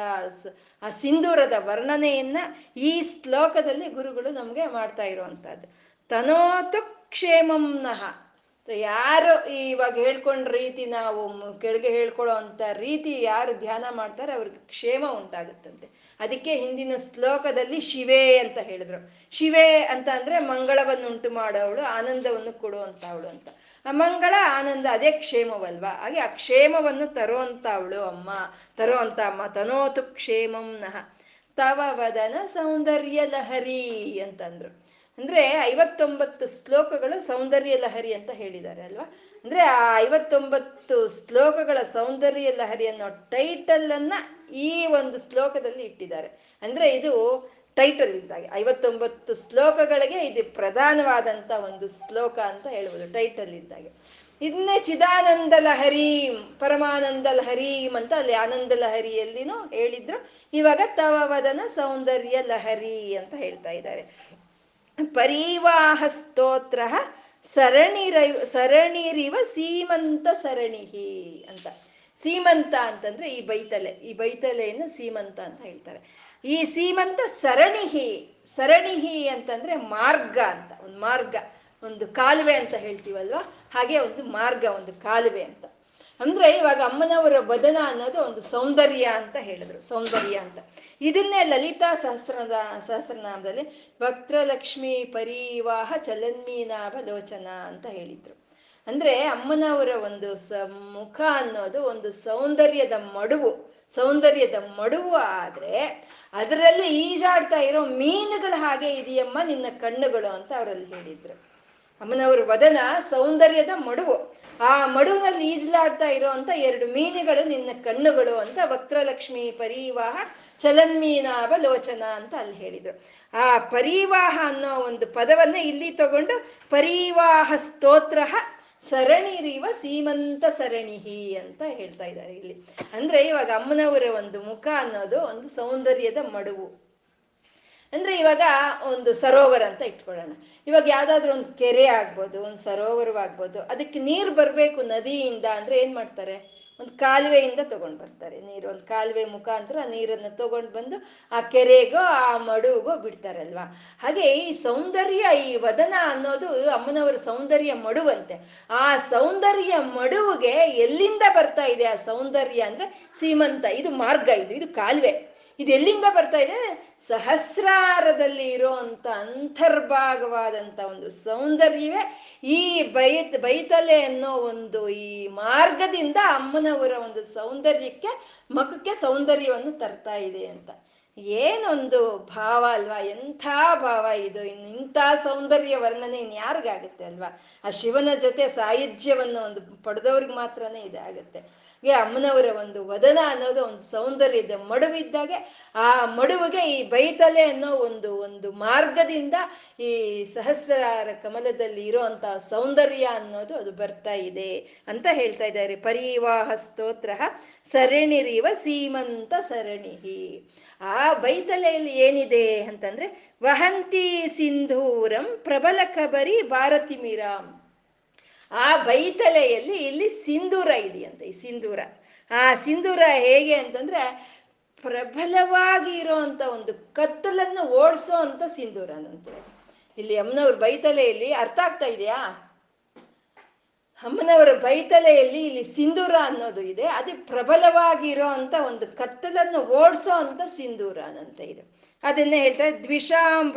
ಆ ಸಿಂಧೂರದ ವರ್ಣನೆಯನ್ನ ಈ ಶ್ಲೋಕದಲ್ಲಿ ಗುರುಗಳು ನಮ್ಗೆ ಮಾಡ್ತಾ ಇರುವಂತಹದ್ದು ತನೋತು ಕ್ಷೇಮಂನಃ ಯಾರು ಇವಾಗ ಹೇಳ್ಕೊಂಡ ರೀತಿ ನಾವು ಕೆಳಗೆ ಹೇಳ್ಕೊಳ್ಳೋ ಅಂತ ರೀತಿ ಯಾರು ಧ್ಯಾನ ಮಾಡ್ತಾರೆ, ಅವ್ರಿಗೆ ಕ್ಷೇಮ ಉಂಟಾಗುತ್ತಂತೆ. ಅದಕ್ಕೆ ಹಿಂದಿನ ಶ್ಲೋಕದಲ್ಲಿ ಶಿವೆ ಅಂತ ಹೇಳಿದ್ರು. ಶಿವೆ ಅಂತ ಅಂದ್ರೆ ಮಂಗಳವನ್ನು ಉಂಟು ಮಾಡೋವಳು, ಆನಂದವನ್ನು ಕೊಡುವಂತವಳು ಅಂತ. ಮಂಗಳ, ಆನಂದ, ಅದೇ ಕ್ಷೇಮವಲ್ವಾ? ಹಾಗೆ ಆ ಕ್ಷೇಮವನ್ನು ಅಮ್ಮ ತರುವಂತ ಅಮ್ಮ, ತನೋತು ಕ್ಷೇಮಂ ನಹ. ತವ ವದನ ಸೌಂದರ್ಯ ಲಹರಿ ಅಂತಂದ್ರು. ಅಂದ್ರೆ ಐವತ್ತೊಂಬತ್ತು ಶ್ಲೋಕಗಳು ಸೌಂದರ್ಯ ಲಹರಿ ಅಂತ ಹೇಳಿದ್ದಾರೆ ಅಲ್ವಾ? ಅಂದ್ರೆ ಆ ಐವತ್ತೊಂಬತ್ತು ಶ್ಲೋಕಗಳ ಸೌಂದರ್ಯ ಲಹರಿ ಅನ್ನೋ ಟೈಟಲ್ ಅನ್ನ ಈ ಒಂದು ಶ್ಲೋಕದಲ್ಲಿ ಇಟ್ಟಿದ್ದಾರೆ. ಅಂದ್ರೆ ಇದು ಟೈಟಲ್ ಇದ್ದಾಗೆ. ಐವತ್ತೊಂಬತ್ತು ಶ್ಲೋಕಗಳಿಗೆ ಇದು ಪ್ರಧಾನವಾದಂತ ಒಂದು ಶ್ಲೋಕ ಅಂತ ಹೇಳ್ಬೋದು ಟೈಟಲ್ ಇದ್ದಾಗೆ. ಇದನ್ನೇ ಚಿದಾನಂದ ಲಹರೀಂ, ಪರಮಾನಂದ ಲಹರೀಂ ಅಂತ ಅಲ್ಲಿ ಆನಂದ ಲಹರಿಯಲ್ಲಿನೂ ಹೇಳಿದ್ರು. ಇವಾಗ ತವವದನ ಸೌಂದರ್ಯ ಲಹರಿ ಅಂತ ಹೇಳ್ತಾ ಇದ್ದಾರೆ. ಪರಿವಾಹ ಸ್ತೋತ್ರ ಸರಣಿರ ಸರಣಿರಿವ ಸೀಮಂತ ಸರಣಿಹಿ ಅಂತ. ಸೀಮಂತ ಅಂತಂದ್ರೆ ಈ ಬೈತಲೆ, ಈ ಬೈತಲೆಯನ್ನು ಸೀಮಂತ ಅಂತ ಹೇಳ್ತಾರೆ. ಈ ಸೀಮಂತ ಸರಣಿಹಿ ಸರಣಿಹಿ ಅಂತಂದ್ರೆ ಮಾರ್ಗ ಅಂತ, ಒಂದು ಮಾರ್ಗ, ಒಂದು ಕಾಲುವೆ ಅಂತ ಹೇಳ್ತೀವಲ್ವಾ? ಹಾಗೆ ಒಂದು ಮಾರ್ಗ, ಒಂದು ಕಾಲುವೆ ಅಂತ. ಅಂದ್ರೆ ಇವಾಗ ಅಮ್ಮನವರ ವದನ ಅನ್ನೋದು ಒಂದು ಸೌಂದರ್ಯ ಅಂತ ಹೇಳಿದ್ರು, ಸೌಂದರ್ಯ ಅಂತ. ಇದನ್ನೇ ಲಲಿತಾ ಸಹಸ್ರದ, ಸಹಸ್ರನಾಮದಲ್ಲಿ ಭಕ್ತಲಕ್ಷ್ಮಿ ಪರಿವಾಹ ಚಲನ್ಮೀನಾಭಲೋಚನ ಅಂತ ಹೇಳಿದ್ರು. ಅಂದ್ರೆ ಅಮ್ಮನವರ ಒಂದು ಸ, ಮುಖ ಅನ್ನೋದು ಒಂದು ಸೌಂದರ್ಯದ ಮಡುವು ಸೌಂದರ್ಯದ ಮಡುವು ಆದ್ರೆ ಅದರಲ್ಲಿ ಈಜಾಡ್ತಾ ಇರೋ ಮೀನುಗಳ ಹಾಗೆ ಇದೆಯಮ್ಮ ನಿನ್ನ ಕಣ್ಣುಗಳು ಅಂತ ಅವರಲ್ಲಿ ಹೇಳಿದ್ರು. ಅಮ್ಮನವರ ವದನ ಸೌಂದರ್ಯದ ಮಡುವು. ಆ ಮಡುವಿನಲ್ಲಿ ಈಜಲಾಡ್ತಾ ಇರೋಂತ ಎರಡು ಮೀನುಗಳು ನಿನ್ನ ಕಣ್ಣುಗಳು ಅಂತ ವಕ್ರಲಕ್ಷ್ಮಿ ಪರಿವಾಹ ಚಲನ್ಮೀನಾವಲೋಚನ ಅಂತ ಅಲ್ಲಿ ಹೇಳಿದ್ರು. ಆ ಪರಿವಾಹ ಅನ್ನೋ ಒಂದು ಪದವನ್ನ ಇಲ್ಲಿ ತಗೊಂಡು ಪರಿವಾಹ ಸ್ತೋತ್ರ ಸರಣಿರಿವ ಸೀಮಂತ ಸರಣಿಹಿ ಅಂತ ಹೇಳ್ತಾ ಇದ್ದಾರೆ ಇಲ್ಲಿ. ಅಂದ್ರೆ ಇವಾಗ ಅಮ್ಮನವರ ಒಂದು ಮುಖ ಅನ್ನೋದು ಒಂದು ಸೌಂದರ್ಯದ ಮಡುವು. ಅಂದ್ರೆ ಇವಾಗ ಒಂದು ಸರೋವರ ಅಂತ ಇಟ್ಕೊಳ್ಳೋಣ. ಇವಾಗ ಯಾವ್ದಾದ್ರು ಒಂದು ಕೆರೆ ಆಗ್ಬೋದು, ಒಂದು ಸರೋವರವಾಗ್ಬೋದು ಅದಕ್ಕೆ ನೀರು ಬರಬೇಕು ನದಿಯಿಂದ ಅಂದ್ರೆ ಏನ್ ಮಾಡ್ತಾರೆ? ಒಂದು ಕಾಲುವೆಯಿಂದ ತಗೊಂಡು ಬರ್ತಾರೆ. ನೀರು ಒಂದು ಕಾಲುವೆ ಮುಖಾಂತರ ನೀರನ್ನು ತಗೊಂಡು ಬಂದು ಆ ಕೆರೆಗೋ, ಆ ಮಡುವಿಗೋ ಬಿಡ್ತಾರಲ್ವಾ? ಹಾಗೆ ಈ ಸೌಂದರ್ಯ, ಈ ವದನ ಅನ್ನೋದು ಅಮ್ಮನವರ ಸೌಂದರ್ಯ ಮಡುವಂತೆ. ಆ ಸೌಂದರ್ಯ ಮಡುವಿಗೆ ಎಲ್ಲಿಂದ ಬರ್ತಾ ಇದೆ ಆ ಸೌಂದರ್ಯ ಅಂದ್ರೆ ಸೀಮಂತ, ಇದು ಮಾರ್ಗ, ಇದು ಇದು ಕಾಲುವೆ. ಇದು ಎಲ್ಲಿಂದ ಬರ್ತಾ ಇದೆ? ಸಹಸ್ರಾರದಲ್ಲಿ ಇರುವಂತ ಅಂತರ್ಭಾಗವಾದಂತ ಒಂದು ಸೌಂದರ್ಯವೇ ಈ ಬೈತ್, ಬೈತಲೆ ಅನ್ನೋ ಒಂದು ಈ ಮಾರ್ಗದಿಂದ ಅಮ್ಮನವರ ಒಂದು ಸೌಂದರ್ಯಕ್ಕೆ ಮಖಕ್ಕೆ ಸೌಂದರ್ಯವನ್ನು ತರ್ತಾ ಇದೆ ಅಂತ. ಏನೊಂದು ಭಾವ ಅಲ್ವಾ? ಎಂಥ ಭಾವ ಇದು? ಇನ್ನು ಇಂಥ ಸೌಂದರ್ಯ ವರ್ಣನೆ ಇನ್ಯಾರಿಗಾಗುತ್ತೆ ಅಲ್ವಾ? ಆ ಶಿವನ ಜೊತೆ ಸಾಯುಜ್ಯವನ್ನು ಒಂದು ಪಡೆದವ್ರಿಗೆ ಮಾತ್ರನೇ ಇದಾಗುತ್ತೆ. ಹಾಗೆ ಅಮ್ಮನವರ ಒಂದು ವದನ ಅನ್ನೋದು ಒಂದು ಸೌಂದರ್ಯದ ಮಡುವಿದ್ದಾಗೆ ಆ ಮಡುವಿಗೆ ಈ ಬೈತಲೆ ಅನ್ನೋ ಒಂದು ಒಂದು ಮಾರ್ಗದಿಂದ ಈ ಸಹಸ್ರಾರ ಕಮಲದಲ್ಲಿ ಇರುವಂತ ಸೌಂದರ್ಯ ಅನ್ನೋದು ಅದು ಬರ್ತಾ ಇದೆ ಅಂತ ಹೇಳ್ತಾ ಇದ್ದಾರೆ. ಪರಿವಾಹ ಸ್ತೋತ್ರ ಸರಣಿರಿವ ಸೀಮಂತ ಸರಣಿ ಆ ಬೈತಲೆಯಲ್ಲಿ ಏನಿದೆ ಅಂತಂದ್ರೆ ವಹಂತಿ ಸಿಂಧೂರಂ ಪ್ರಬಲ ಕಬರಿ ಭಾರತಿ ಮೀರಾಂ ಆ ಬೈತಲೆಯಲ್ಲಿ ಇಲ್ಲಿ ಸಿಂಧೂರ ಇದೆಯಂತೆ, ಈ ಸಿಂಧೂರ. ಆ ಸಿಂಧೂರ ಹೇಗೆ ಅಂತಂದ್ರೆ ಪ್ರಬಲವಾಗಿ ಇರೋವಂಥ ಒಂದು ಕತ್ತಲನ್ನು ಓಡಿಸೋ ಅಂತ ಸಿಂಧೂರ ಅದು ಇಲ್ಲಿ ಅಮ್ಮನವ್ರ ಬೈತಲೆಯಲ್ಲಿ ಅರ್ಥ ಆಗ್ತಾ ಇದೆಯಾ? ಅಮ್ಮನವರ ಬೈತಲೆಯಲ್ಲಿ ಇಲ್ಲಿ ಸಿಂಧೂರ ಅನ್ನೋದು ಇದೆ. ಅದೇ ಪ್ರಬಲವಾಗಿರೋ ಅಂತ ಒಂದು ಕತ್ತಲನ್ನು ಓಡಿಸೋ ಅಂತ ಸಿಂಧೂರ ಅಂತ ಇದೆ. ಅದನ್ನೇ ಹೇಳ್ತಾರೆ ದ್ವಿಷಾಂ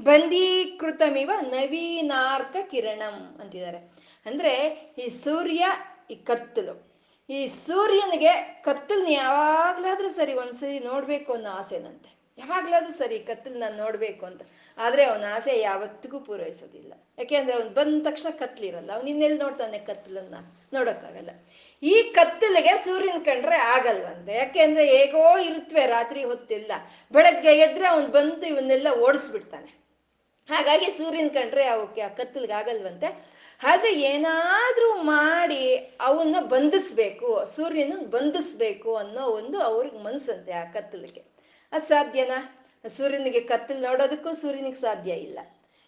ಬೃಂದೈಹಿ ಬಂದೀಕೃತಮಿವ ನವೀನಾರ್ಕ ಕಿರಣಂ ಅಂತಿದ್ದಾರೆ. ಅಂದ್ರೆ ಈ ಸೂರ್ಯ, ಈ ಕತ್ತಲು. ಈ ಸೂರ್ಯನಿಗೆ ಕತ್ತಲ್ನ ಯಾವಾಗ್ಲಾದ್ರೂ ಸರಿ ಒಂದ್ಸರಿ ನೋಡ್ಬೇಕು ಅನ್ನೋ ಆಸೆನಂತೆ. ಯಾವಾಗ್ಲಾದ್ರೂ ಸರಿ ಕತ್ತಲನ್ನ ನಾನು ನೋಡ್ಬೇಕು ಅಂತ. ಆದ್ರೆ ಅವನ ಆಸೆ ಯಾವತ್ತಿಗೂ ಪೂರೈಸೋದಿಲ್ಲ. ಯಾಕೆಂದ್ರೆ ಅವ್ನು ಬಂದ ತಕ್ಷಣ ಕತ್ಲಿರಲ್ಲ. ಅವ್ನು ಇನ್ನೆಲ್ಲಿ ನೋಡ್ತಾನೆ ಕತ್ತಲನ್ನ ನೋಡೋಕ್ಕಾಗಲ್ಲ. ಈ ಕತ್ತಲಿಗೆ ಸೂರ್ಯನ ಕಂಡ್ರೆ ಆಗಲ್ವಂತೆ. ಯಾಕೆಂದ್ರೆ ಹೇಗೋ ಇರುತ್ತವೆ ರಾತ್ರಿ ಹೊತ್ತಿಲ್ಲ. ಬೆಳಗ್ಗೆ ಎದ್ರೆ ಅವ್ನು ಬಂದು ಇವನ್ನೆಲ್ಲ ಓಡಿಸ್ಬಿಡ್ತಾನೆ. ಹಾಗಾಗಿ ಸೂರ್ಯನ ಕಂಡ್ರೆ ಅವಕ್ಕೆ ಆ ಕತ್ತಲಿಗೆ ಆಗಲ್ವಂತೆ. ಆದ್ರೆ ಏನಾದ್ರೂ ಮಾಡಿ ಅವನ್ನ ಬಂಧಿಸ್ಬೇಕು ಸೂರ್ಯನ ಬಂಧಿಸ್ಬೇಕು ಅನ್ನೋ ಒಂದು ಅವ್ರಿಗೆ ಮನ್ಸಂತೆ ಆ ಕತ್ತಲಿಗೆ. ಅದು ಸಾಧ್ಯನಾ ಸೂರ್ಯನಿಗೆ ಕತ್ತಲ್ ನೋಡೋದಕ್ಕೂ ಸೂರ್ಯನಿಗೆ ಸಾಧ್ಯ ಇಲ್ಲ.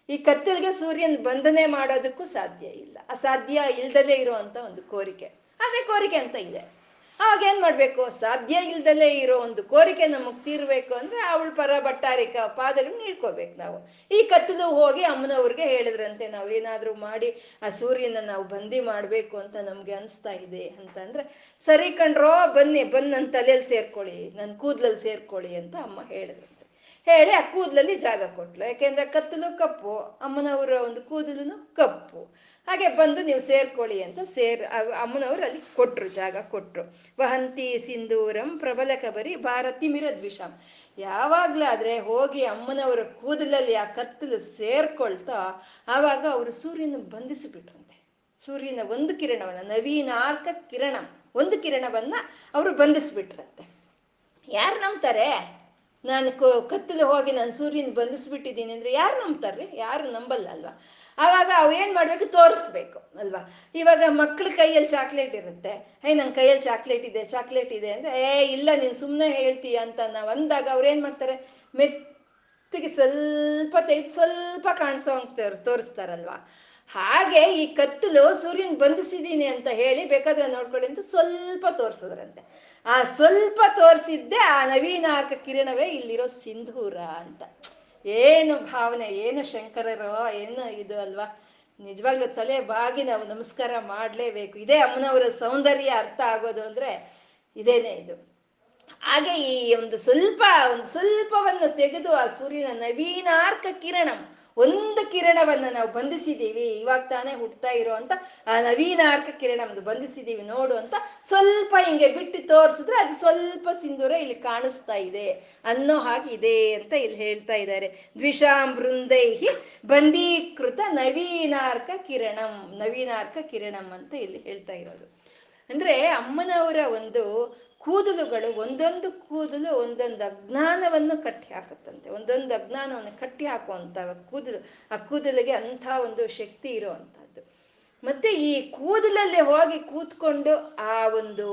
ಈ ಕತ್ತಲಿಗೆ ಸೂರ್ಯನ ಬಂಧನೆ ಮಾಡೋದಕ್ಕೂ ಸಾಧ್ಯ ಇಲ್ಲ. ಅಸಾಧ್ಯ ಇಲ್ದಲೇ ಇರುವಂತ ಒಂದು ಕೋರಿಕೆ. ಆದ್ರೆ ಕೋರಿಕೆ ಅಂತ ಇದೆ. ಅವಾಗ ಏನ್ ಮಾಡ್ಬೇಕು? ಸಾಧ್ಯ ಇಲ್ದಲೇ ಇರೋ ಒಂದು ಕೋರಿಕೆ ನಮಗ್ ತೀರ್ಬೇಕು ಅಂದ್ರೆ ಅವಳು ಪರ ಬಟ್ಟಾರಿಕ ಪಾದಗಳನ್ನ ಇಟ್ಕೋಬೇಕು ನಾವು. ಈ ಕತ್ತಲು ಹೋಗಿ ಅಮ್ಮನವ್ರಿಗೆ ಹೇಳಿದ್ರಂತೆ ನಾವು ಏನಾದ್ರೂ ಮಾಡಿ ಆ ಸೂರ್ಯನ ನಾವು ಬಂದಿ ಮಾಡ್ಬೇಕು ಅಂತ ನಮ್ಗೆ ಅನಿಸ್ತಾ ಇದೆ ಅಂತಂದ್ರೆ, ಸರಿ ಕಂಡ್ರೋ ಬನ್ನಿ ಬಂದು ನನ್ನ ತಲೆಯಲ್ಲಿ ಸೇರ್ಕೊಳ್ಳಿ ನನ್ನ ಕೂದಲಲ್ಲಿ ಸೇರ್ಕೊಳ್ಳಿ ಅಂತ ಅಮ್ಮ ಹೇಳಿದ್ರು ಹೇಳಿ ಆ ಕೂದಲಲ್ಲಿ ಜಾಗ ಕೊಟ್ಲು. ಯಾಕೆಂದ್ರೆ ಕತ್ತಲು ಕಪ್ಪು, ಅಮ್ಮನವರ ಒಂದು ಕೂದಲು ಕಪ್ಪು. ಹಾಗೆ ಬಂದು ನೀವು ಸೇರ್ಕೊಳ್ಳಿ ಅಂತ ಸೇರ್ ಅಮ್ಮನವರು ಅಲ್ಲಿ ಕೊಟ್ರು, ಜಾಗ ಕೊಟ್ರು. ವಹಂತಿ ಸಿಂಧೂರಂ ಪ್ರಬಲ ಕಬರಿ ಭಾರತಿ ಮಿರದ್ವಿಷಾಂ. ಯಾವಾಗ್ಲಾದ್ರೆ ಹೋಗಿ ಅಮ್ಮನವರ ಕೂದಲಲ್ಲಿ ಆ ಕತ್ತಲು ಸೇರ್ಕೊಳ್ತಾ ಆವಾಗ ಅವರು ಸೂರ್ಯನ ಬಂಧಿಸಿಬಿಟ್ರಂತೆ. ಸೂರ್ಯನ ಒಂದು ಕಿರಣವನ್ನ ನವೀನಾರ್ಕ ಕಿರಣ ಒಂದು ಕಿರಣವನ್ನ ಅವರು ಬಂಧಿಸ್ಬಿಟ್ರಂತೆ. ಯಾರು ನಂಬ್ತಾರೆ? ನಾನು ಕತ್ತಲು ಹೋಗಿ ನಾನು ಸೂರ್ಯನ ಬಂಧಿಸ್ಬಿಟ್ಟಿದ್ದೀನಿ ಅಂದ್ರೆ ಯಾರು ನಂಬ್ತಾರ್ರಿ ಯಾರು ನಂಬಲ್ಲ ಅಲ್ವಾ? ಆವಾಗ ಅವೇನ್ ಮಾಡಬೇಕು? ತೋರಿಸ್ಬೇಕು, ಅಲ್ವಾ? ಇವಾಗ ಮಕ್ಳ ಕೈಯಲ್ಲಿ ಚಾಕ್ಲೇಟ್ ಇರುತ್ತೆ. ಹೇ ನನ್ನ ಕೈಯಲ್ಲಿ ಚಾಕ್ಲೇಟ್ ಇದೆ ಚಾಕ್ಲೇಟ್ ಇದೆ ಅಂದ್ರೆ ಏ ಇಲ್ಲ, ನೀನು ಸುಮ್ಮನೆ ಹೇಳ್ತೀಯ ಅಂತ ನಾವು ಅಂದಾಗ ಅವ್ರೇನು ಮಾಡ್ತಾರೆ? ಮೆತ್ತಿಗೆ ಸ್ವಲ್ಪ ತೆಗೆದು ಸ್ವಲ್ಪ ಕಾಣಿಸೋ ತೋರಿಸ್ತಾರಲ್ವಾ? ಹಾಗೆ ಈ ಕತ್ತಲು ಸೂರ್ಯನ್ ಬಂಧಿಸಿದೀನಿ ಅಂತ ಹೇಳಿ ಬೇಕಾದ್ರೆ ನೋಡ್ಕೊಳ್ಳಿ ಅಂತ ಸ್ವಲ್ಪ ತೋರಿಸಿದ್ರಂತೆ. ಆ ಸ್ವಲ್ಪ ತೋರಿಸಿದ್ದೆ ಆ ನವೀನಾರ್ಕ ಕಿರಣವೇ ಇಲ್ಲಿರೋ ಸಿಂಧೂರ ಅಂತ. ಏನು ಭಾವನೆ, ಏನು ಶಂಕರರೋ, ಏನು ಇದು ಅಲ್ವಾ? ನಿಜವಾಗ್ಲೂ ತಲೆ ಬಾಗಿ ನಾವು ನಮಸ್ಕಾರ ಮಾಡಲೇಬೇಕು. ಇದೇ ಅಮ್ಮನವರ ಸೌಂದರ್ಯ ಅರ್ಥ ಆಗೋದು ಅಂದ್ರೆ ಇದೇನೆ ಇದು. ಹಾಗೆ ಈ ಒಂದು ಸ್ವಲ್ಪ, ಒಂದು ಸ್ವಲ್ಪವನ್ನು ತೆಗೆದು ಆ ಸೂರ್ಯನ ನವೀನಾರ್ಕ ಕಿರಣಂ ಒಂದು ಕಿರಣವನ್ನ ನಾವು ಬಂಧಿಸಿದೀವಿ ಇವಾಗ ತಾನೇ ಹುಟ್ತಾ ಇರುವಂತ ಆ ನವೀನಾರ್ಕ ಕಿರಣವನ್ನು ಬಂಧಿಸಿದೀವಿ ನೋಡು ಅಂತ ಸ್ವಲ್ಪ ಹಿಂಗೆ ಬಿಟ್ಟು ತೋರಿಸಿದ್ರೆ ಅದು ಸ್ವಲ್ಪ ಸಿಂಧೂರ ಇಲ್ಲಿ ಕಾಣಿಸ್ತಾ ಇದೆ ಅನ್ನೋ ಹಾಗೆ ಇದೆ ಅಂತ ಇಲ್ಲಿ ಹೇಳ್ತಾ ಇದ್ದಾರೆ. ದ್ವಿಷಾಂ ಬೃಂದೈಹಿ ಬಂಧೀಕೃತ ನವೀನಾರ್ಕ ಕಿರಣಂ ನವೀನಾರ್ಕ ಕಿರಣಂ ಅಂತ ಇಲ್ಲಿ ಹೇಳ್ತಾ ಇರೋದು. ಅಂದ್ರೆ ಅಮ್ಮನವರ ಒಂದು ಕೂದಲುಗಳು ಒಂದೊಂದು ಕೂದಲು ಒಂದೊಂದು ಅಜ್ಞಾನವನ್ನು ಕಟ್ಟಿ ಹಾಕುತ್ತಂತೆ. ಒಂದೊಂದು ಅಜ್ಞಾನವನ್ನು ಕಟ್ಟಿ ಹಾಕುವಂತ ಕೂದಲು, ಆ ಕೂದಲಿಗೆ ಅಂಥ ಒಂದು ಶಕ್ತಿ ಇರುವಂತಹದ್ದು ಮತ್ತೆ ಈ ಕೂದಲಲ್ಲಿ ಹೋಗಿ ಕೂತ್ಕೊಂಡು ಆ ಒಂದು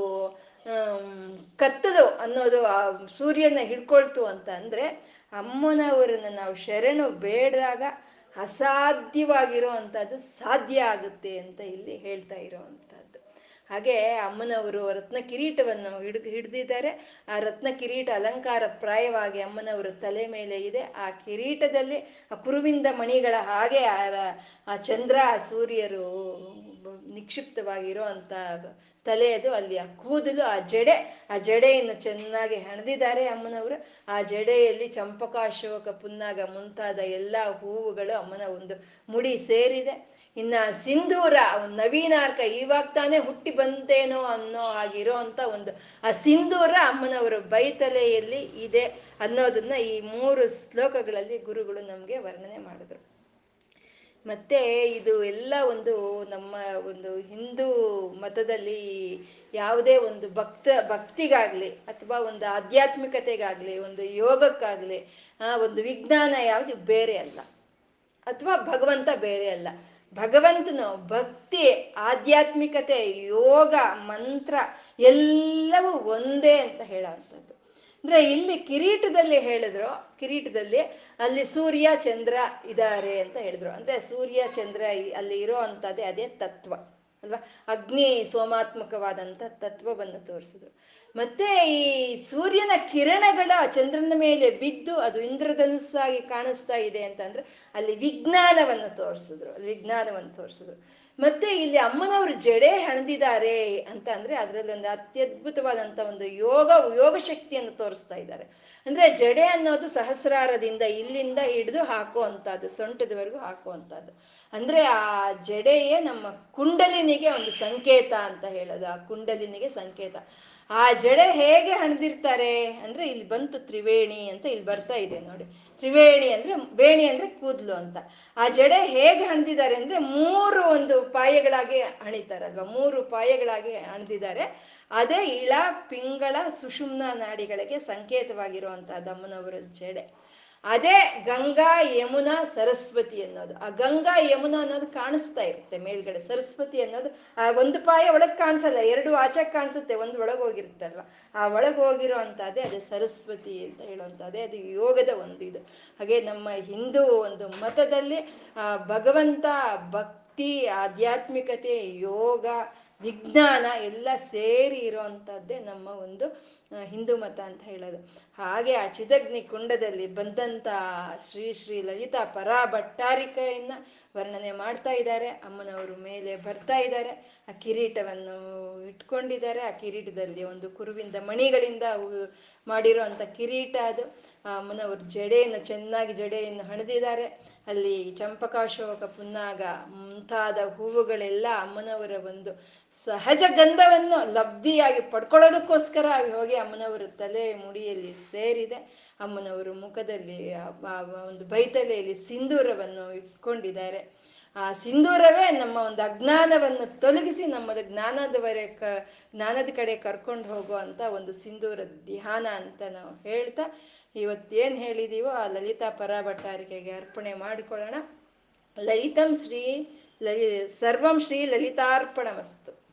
ಕತ್ತಲು ಅನ್ನೋದು ಆ ಸೂರ್ಯನ ಹಿಡ್ಕೊಳ್ತು ಅಂತ ಅಂದರೆ ಅಮ್ಮನವರನ್ನ ನಾವು ಶರಣು ಬೇಡದಾಗ ಅಸಾಧ್ಯವಾಗಿರೋ ಸಾಧ್ಯ ಆಗುತ್ತೆ ಅಂತ ಇಲ್ಲಿ ಹೇಳ್ತಾ ಇರೋವಂಥದ್ದು. ಹಾಗೆ ಅಮ್ಮನವರು ರತ್ನ ಕಿರೀಟವನ್ನು ಹಿಡ್, ಹಿಡ್ದಿದ್ದಾರೆ. ಆ ರತ್ನ ಕಿರೀಟ ಅಲಂಕಾರ ಪ್ರಾಯವಾಗಿ ಅಮ್ಮನವರ ತಲೆ ಮೇಲೆ ಇದೆ. ಆ ಕಿರೀಟದಲ್ಲಿ ಆ ಕುರುವಿಂದ ಮಣಿಗಳ ಹಾಗೆ ಆ ಚಂದ್ರ ಸೂರ್ಯರು ನಿಕ್ಷಿಪ್ತವಾಗಿರೋ ಅಂತ ತಲೆಯದು ಅಲ್ಲಿ ಆ ಕೂದಲು, ಆ ಜಡೆ, ಆ ಜಡೆಯನ್ನು ಚೆನ್ನಾಗಿ ಹೆಣೆದಿದ್ದಾರೆ ಅಮ್ಮನವರು. ಆ ಜಡೆಯಲ್ಲಿ ಚಂಪಕ, ಅಶೋಕ, ಪುನ್ನಾಗ ಮುಂತಾದ ಎಲ್ಲ ಹೂವುಗಳು ಅಮ್ಮನ ಒಂದು ಮುಡಿ ಸೇರಿದೆ. ಇನ್ನ ಸಿಂಧೂರ ನವೀನಾರ್ಕ ಇವಾಗ ತಾನೇ ಹುಟ್ಟಿ ಬಂತೇನೋ ಅನ್ನೋ ಹಾಗಿರೋ ಅಂತ ಒಂದು ಆ ಸಿಂಧೂರ ಅಮ್ಮನವರ ಬೈತಲೆಯಲ್ಲಿ ಇದೆ ಅನ್ನೋದನ್ನ ಈ ಮೂರು ಶ್ಲೋಕಗಳಲ್ಲಿ ಗುರುಗಳು ನಮಗೆ ವರ್ಣನೆ ಮಾಡಿದ್ರು. ಮತ್ತೆ ಇದು ಎಲ್ಲ ಒಂದು ನಮ್ಮ ಒಂದು ಹಿಂದೂ ಮತದಲ್ಲಿ ಯಾವುದೇ ಒಂದು ಭಕ್ತ, ಭಕ್ತಿಗಾಗ್ಲಿ ಅಥವಾ ಒಂದು ಆಧ್ಯಾತ್ಮಿಕತೆಗಾಗ್ಲಿ, ಒಂದು ಯೋಗಕ್ಕಾಗ್ಲಿ, ಆ ಒಂದು ವಿಜ್ಞಾನ ಯಾವುದು ಬೇರೆ ಅಲ್ಲ. ಅಥವಾ ಭಗವಂತ ಬೇರೆ ಅಲ್ಲ. ಭಗವಂತನು ಭಕ್ತಿ, ಆಧ್ಯಾತ್ಮಿಕತೆ, ಯೋಗ, ಮಂತ್ರ ಎಲ್ಲವೂ ಒಂದೇ ಅಂತ ಹೇಳೋವಂಥದ್ದು. ಅಂದ್ರೆ ಇಲ್ಲಿ ಕಿರೀಟದಲ್ಲಿ ಹೇಳಿದ್ರು, ಕಿರೀಟದಲ್ಲಿ ಅಲ್ಲಿ ಸೂರ್ಯ, ಚಂದ್ರ ಇದ್ದಾರೆ ಅಂತ ಹೇಳಿದ್ರು. ಅಂದ್ರೆ ಸೂರ್ಯ, ಚಂದ್ರ ಅಲ್ಲಿ ಇರೋ ಅಂಥದ್ದೇ ಅದೇ ತತ್ವ. ಅಲ್ವಾ? ಅಗ್ನಿ ಸೋಮಾತ್ಮಕವಾದಂಥ ತತ್ವವನ್ನು ತೋರಿಸಿದ್ರು. ಮತ್ತೆ ಈ ಸೂರ್ಯನ ಕಿರಣಗಳ ಚಂದ್ರನ ಮೇಲೆ ಬಿದ್ದು ಅದು ಇಂದ್ರಧನುಸ್ಸಾಗಿ ಕಾಣಿಸ್ತಾ ಇದೆ ಅಂತಂದ್ರೆ ಅಲ್ಲಿ ವಿಜ್ಞಾನವನ್ನು ತೋರಿಸಿದ್ರು, ಅಲ್ಲಿ ವಿಜ್ಞಾನವನ್ನು ತೋರಿಸಿದ್ರು. ಮತ್ತೆ ಇಲ್ಲಿ ಅಮ್ಮನವರು ಜಡೆ ಹಣದಿದ್ದಾರೆ ಅಂತ ಅಂದ್ರೆ ಅದರಲ್ಲಿ ಒಂದು ಅತ್ಯದ್ಭುತವಾದಂತ ಒಂದು ಯೋಗ ಯೋಗ ಶಕ್ತಿಯನ್ನು ತೋರಿಸ್ತಾ ಇದ್ದಾರೆ. ಅಂದ್ರೆ ಜಡೆ ಅನ್ನೋದು ಸಹಸ್ರಾರದಿಂದ ಇಲ್ಲಿಂದ ಹಿಡಿದು ಹಾಕುವಂಥದ್ದು, ಸೊಂಟದವರೆಗೂ ಹಾಕುವಂಥದ್ದು. ಅಂದ್ರೆ ಆ ಜಡೆಯೇ ನಮ್ಮ ಕುಂಡಲಿನಿಗೆ ಒಂದು ಸಂಕೇತ ಅಂತ ಹೇಳೋದು, ಆ ಕುಂಡಲಿನಿಗೆ ಸಂಕೇತ. ಆ ಜಡೆ ಹೇಗೆ ಹಣದಿರ್ತಾರೆ ಅಂದ್ರೆ ಇಲ್ಲಿ ಬಂತು ತ್ರಿವೇಣಿ ಅಂತ ಇಲ್ಲಿ ಬರ್ತಾ ಇದೆ ನೋಡಿ. ತ್ರಿವೇಣಿ ಅಂದ್ರೆ, ವೇಣಿ ಅಂದ್ರೆ ಕೂದಲು ಅಂತ. ಆ ಜಡೆ ಹೇಗೆ ಹಣದಿದ್ದಾರೆ ಅಂದ್ರೆ ಮೂರು ಒಂದು ಪಾಯಗಳಾಗಿ ಹಣಿತಾರಲ್ವಾ? ಮೂರು ಪಾಯಗಳಾಗಿ ಹಣದಿದ್ದಾರೆ. ಅದೇ ಇಳ, ಪಿಂಗಳ, ಸುಷುಮ್ನ ನಾಡಿಗಳಿಗೆ ಸಂಕೇತವಾಗಿರುವಂತಹ ದಮ್ಮನವರ ಜಡೆ. ಅದೇ ಗಂಗಾ ಯಮುನಾ ಸರಸ್ವತಿ ಅನ್ನೋದು. ಆ ಗಂಗಾ ಯಮುನಾ ಅನ್ನೋದು ಕಾಣಿಸ್ತಾ ಇರುತ್ತೆ ಮೇಲ್ಗಡೆ. ಸರಸ್ವತಿ ಅನ್ನೋದು ಆ ಒಂದು ಪಾಯ ಒಳಗೆ ಕಾಣಿಸಲ್ಲ, ಎರಡು ಆಚೆ ಕಾಣಿಸುತ್ತೆ, ಒಂದು ಒಳಗೆ ಹೋಗಿರುತ್ತಲ್ಲ ಆ ಒಳಗೆ ಹೋಗಿರೋ ಅದೇ ಸರಸ್ವತಿ ಅಂತ ಹೇಳುವಂಥದ್ದೇ ಅದು ಯೋಗದ ಒಂದು ಇದು. ಹಾಗೆ ನಮ್ಮ ಹಿಂದೂ ಒಂದು ಮತದಲ್ಲಿ ಭಗವಂತ ಭಕ್ತಿ, ಆಧ್ಯಾತ್ಮಿಕತೆ, ಯೋಗ ವಿಜ್ಞಾನ ಎಲ್ಲ ಸೇರಿ ಇರೋವಂಥದ್ದೇ ನಮ್ಮ ಒಂದು ಹಿಂದೂ ಮತ ಅಂತ ಹೇಳೋದು. ಹಾಗೆ ಆ ಚಿದಗ್ನಿ ಕುಂಡದಲ್ಲಿ ಬಂದಂಥ ಶ್ರೀ ಶ್ರೀ ಲಲಿತಾ ಪರಾ ಭಟ್ಟಾರಿಕೆಯನ್ನ ವರ್ಣನೆ ಮಾಡ್ತಾ ಇದ್ದಾರೆ. ಅಮ್ಮನವರು ಮೇಲೆ ಬರ್ತಾ ಇದ್ದಾರೆ. ಆ ಕಿರೀಟವನ್ನು ಇಟ್ಕೊಂಡಿದ್ದಾರೆ. ಆ ಕಿರೀಟದಲ್ಲಿ ಒಂದು ಕುರುವಿಂದ ಮಣಿಗಳಿಂದ ಮಾಡಿರೋ ಕಿರೀಟ ಅದು. ಅಮ್ಮನವ್ರ ಜಡೆಯನ್ನು, ಚೆನ್ನಾಗಿ ಜಡೆಯನ್ನು ಹಣದಿದ್ದಾರೆ. ಅಲ್ಲಿ ಚಂಪಕಾಶೋಕ, ಪುನ್ನಾಗ ಮುಂತಾದ ಹೂವುಗಳೆಲ್ಲ ಅಮ್ಮನವರ ಒಂದು ಸಹಜ ಗಂಧವನ್ನು ಲಬ್ಧಿಯಾಗಿ ಪಡ್ಕೊಳ್ಳೋದಕ್ಕೋಸ್ಕರ ಹೋಗಿ ಅಮ್ಮನವರ ತಲೆ ಮುಡಿಯಲ್ಲಿ ಸೇರಿದೆ. ಅಮ್ಮನವರು ಮುಖದಲ್ಲಿ ಒಂದು ಬೈತಲೆಯಲ್ಲಿ ಸಿಂಧೂರವನ್ನು ಇಟ್ಕೊಂಡಿದ್ದಾರೆ. ಆ ಸಿಂಧೂರವೇ ನಮ್ಮ ಒಂದು ಅಜ್ಞಾನವನ್ನು ತೊಲಗಿಸಿ ನಮ್ಮದು ಜ್ಞಾನದವರೆ ಕ, ಜ್ಞಾನದ ಕಡೆ ಕರ್ಕೊಂಡು ಹೋಗುವಂಥ ಒಂದು ಸಿಂಧೂರ ಧ್ಯಾನ ಅಂತ ನಾವು ಹೇಳ್ತಾ ಇವತ್ತೇನು ಹೇಳಿದೀವೋ ಆ ಲಲಿತಾ ಪರಾಭಟ್ಟಾರಿಕೆಗೆ ಅರ್ಪಣೆ ಮಾಡಿಕೊಳ್ಳೋಣ. ಲಲಿತಂ ಶ್ರೀ ಲಲಿ ಸರ್ವಂ ಶ್ರೀ ಲಲಿತಾರ್ಪಣ ಮಸ್ತು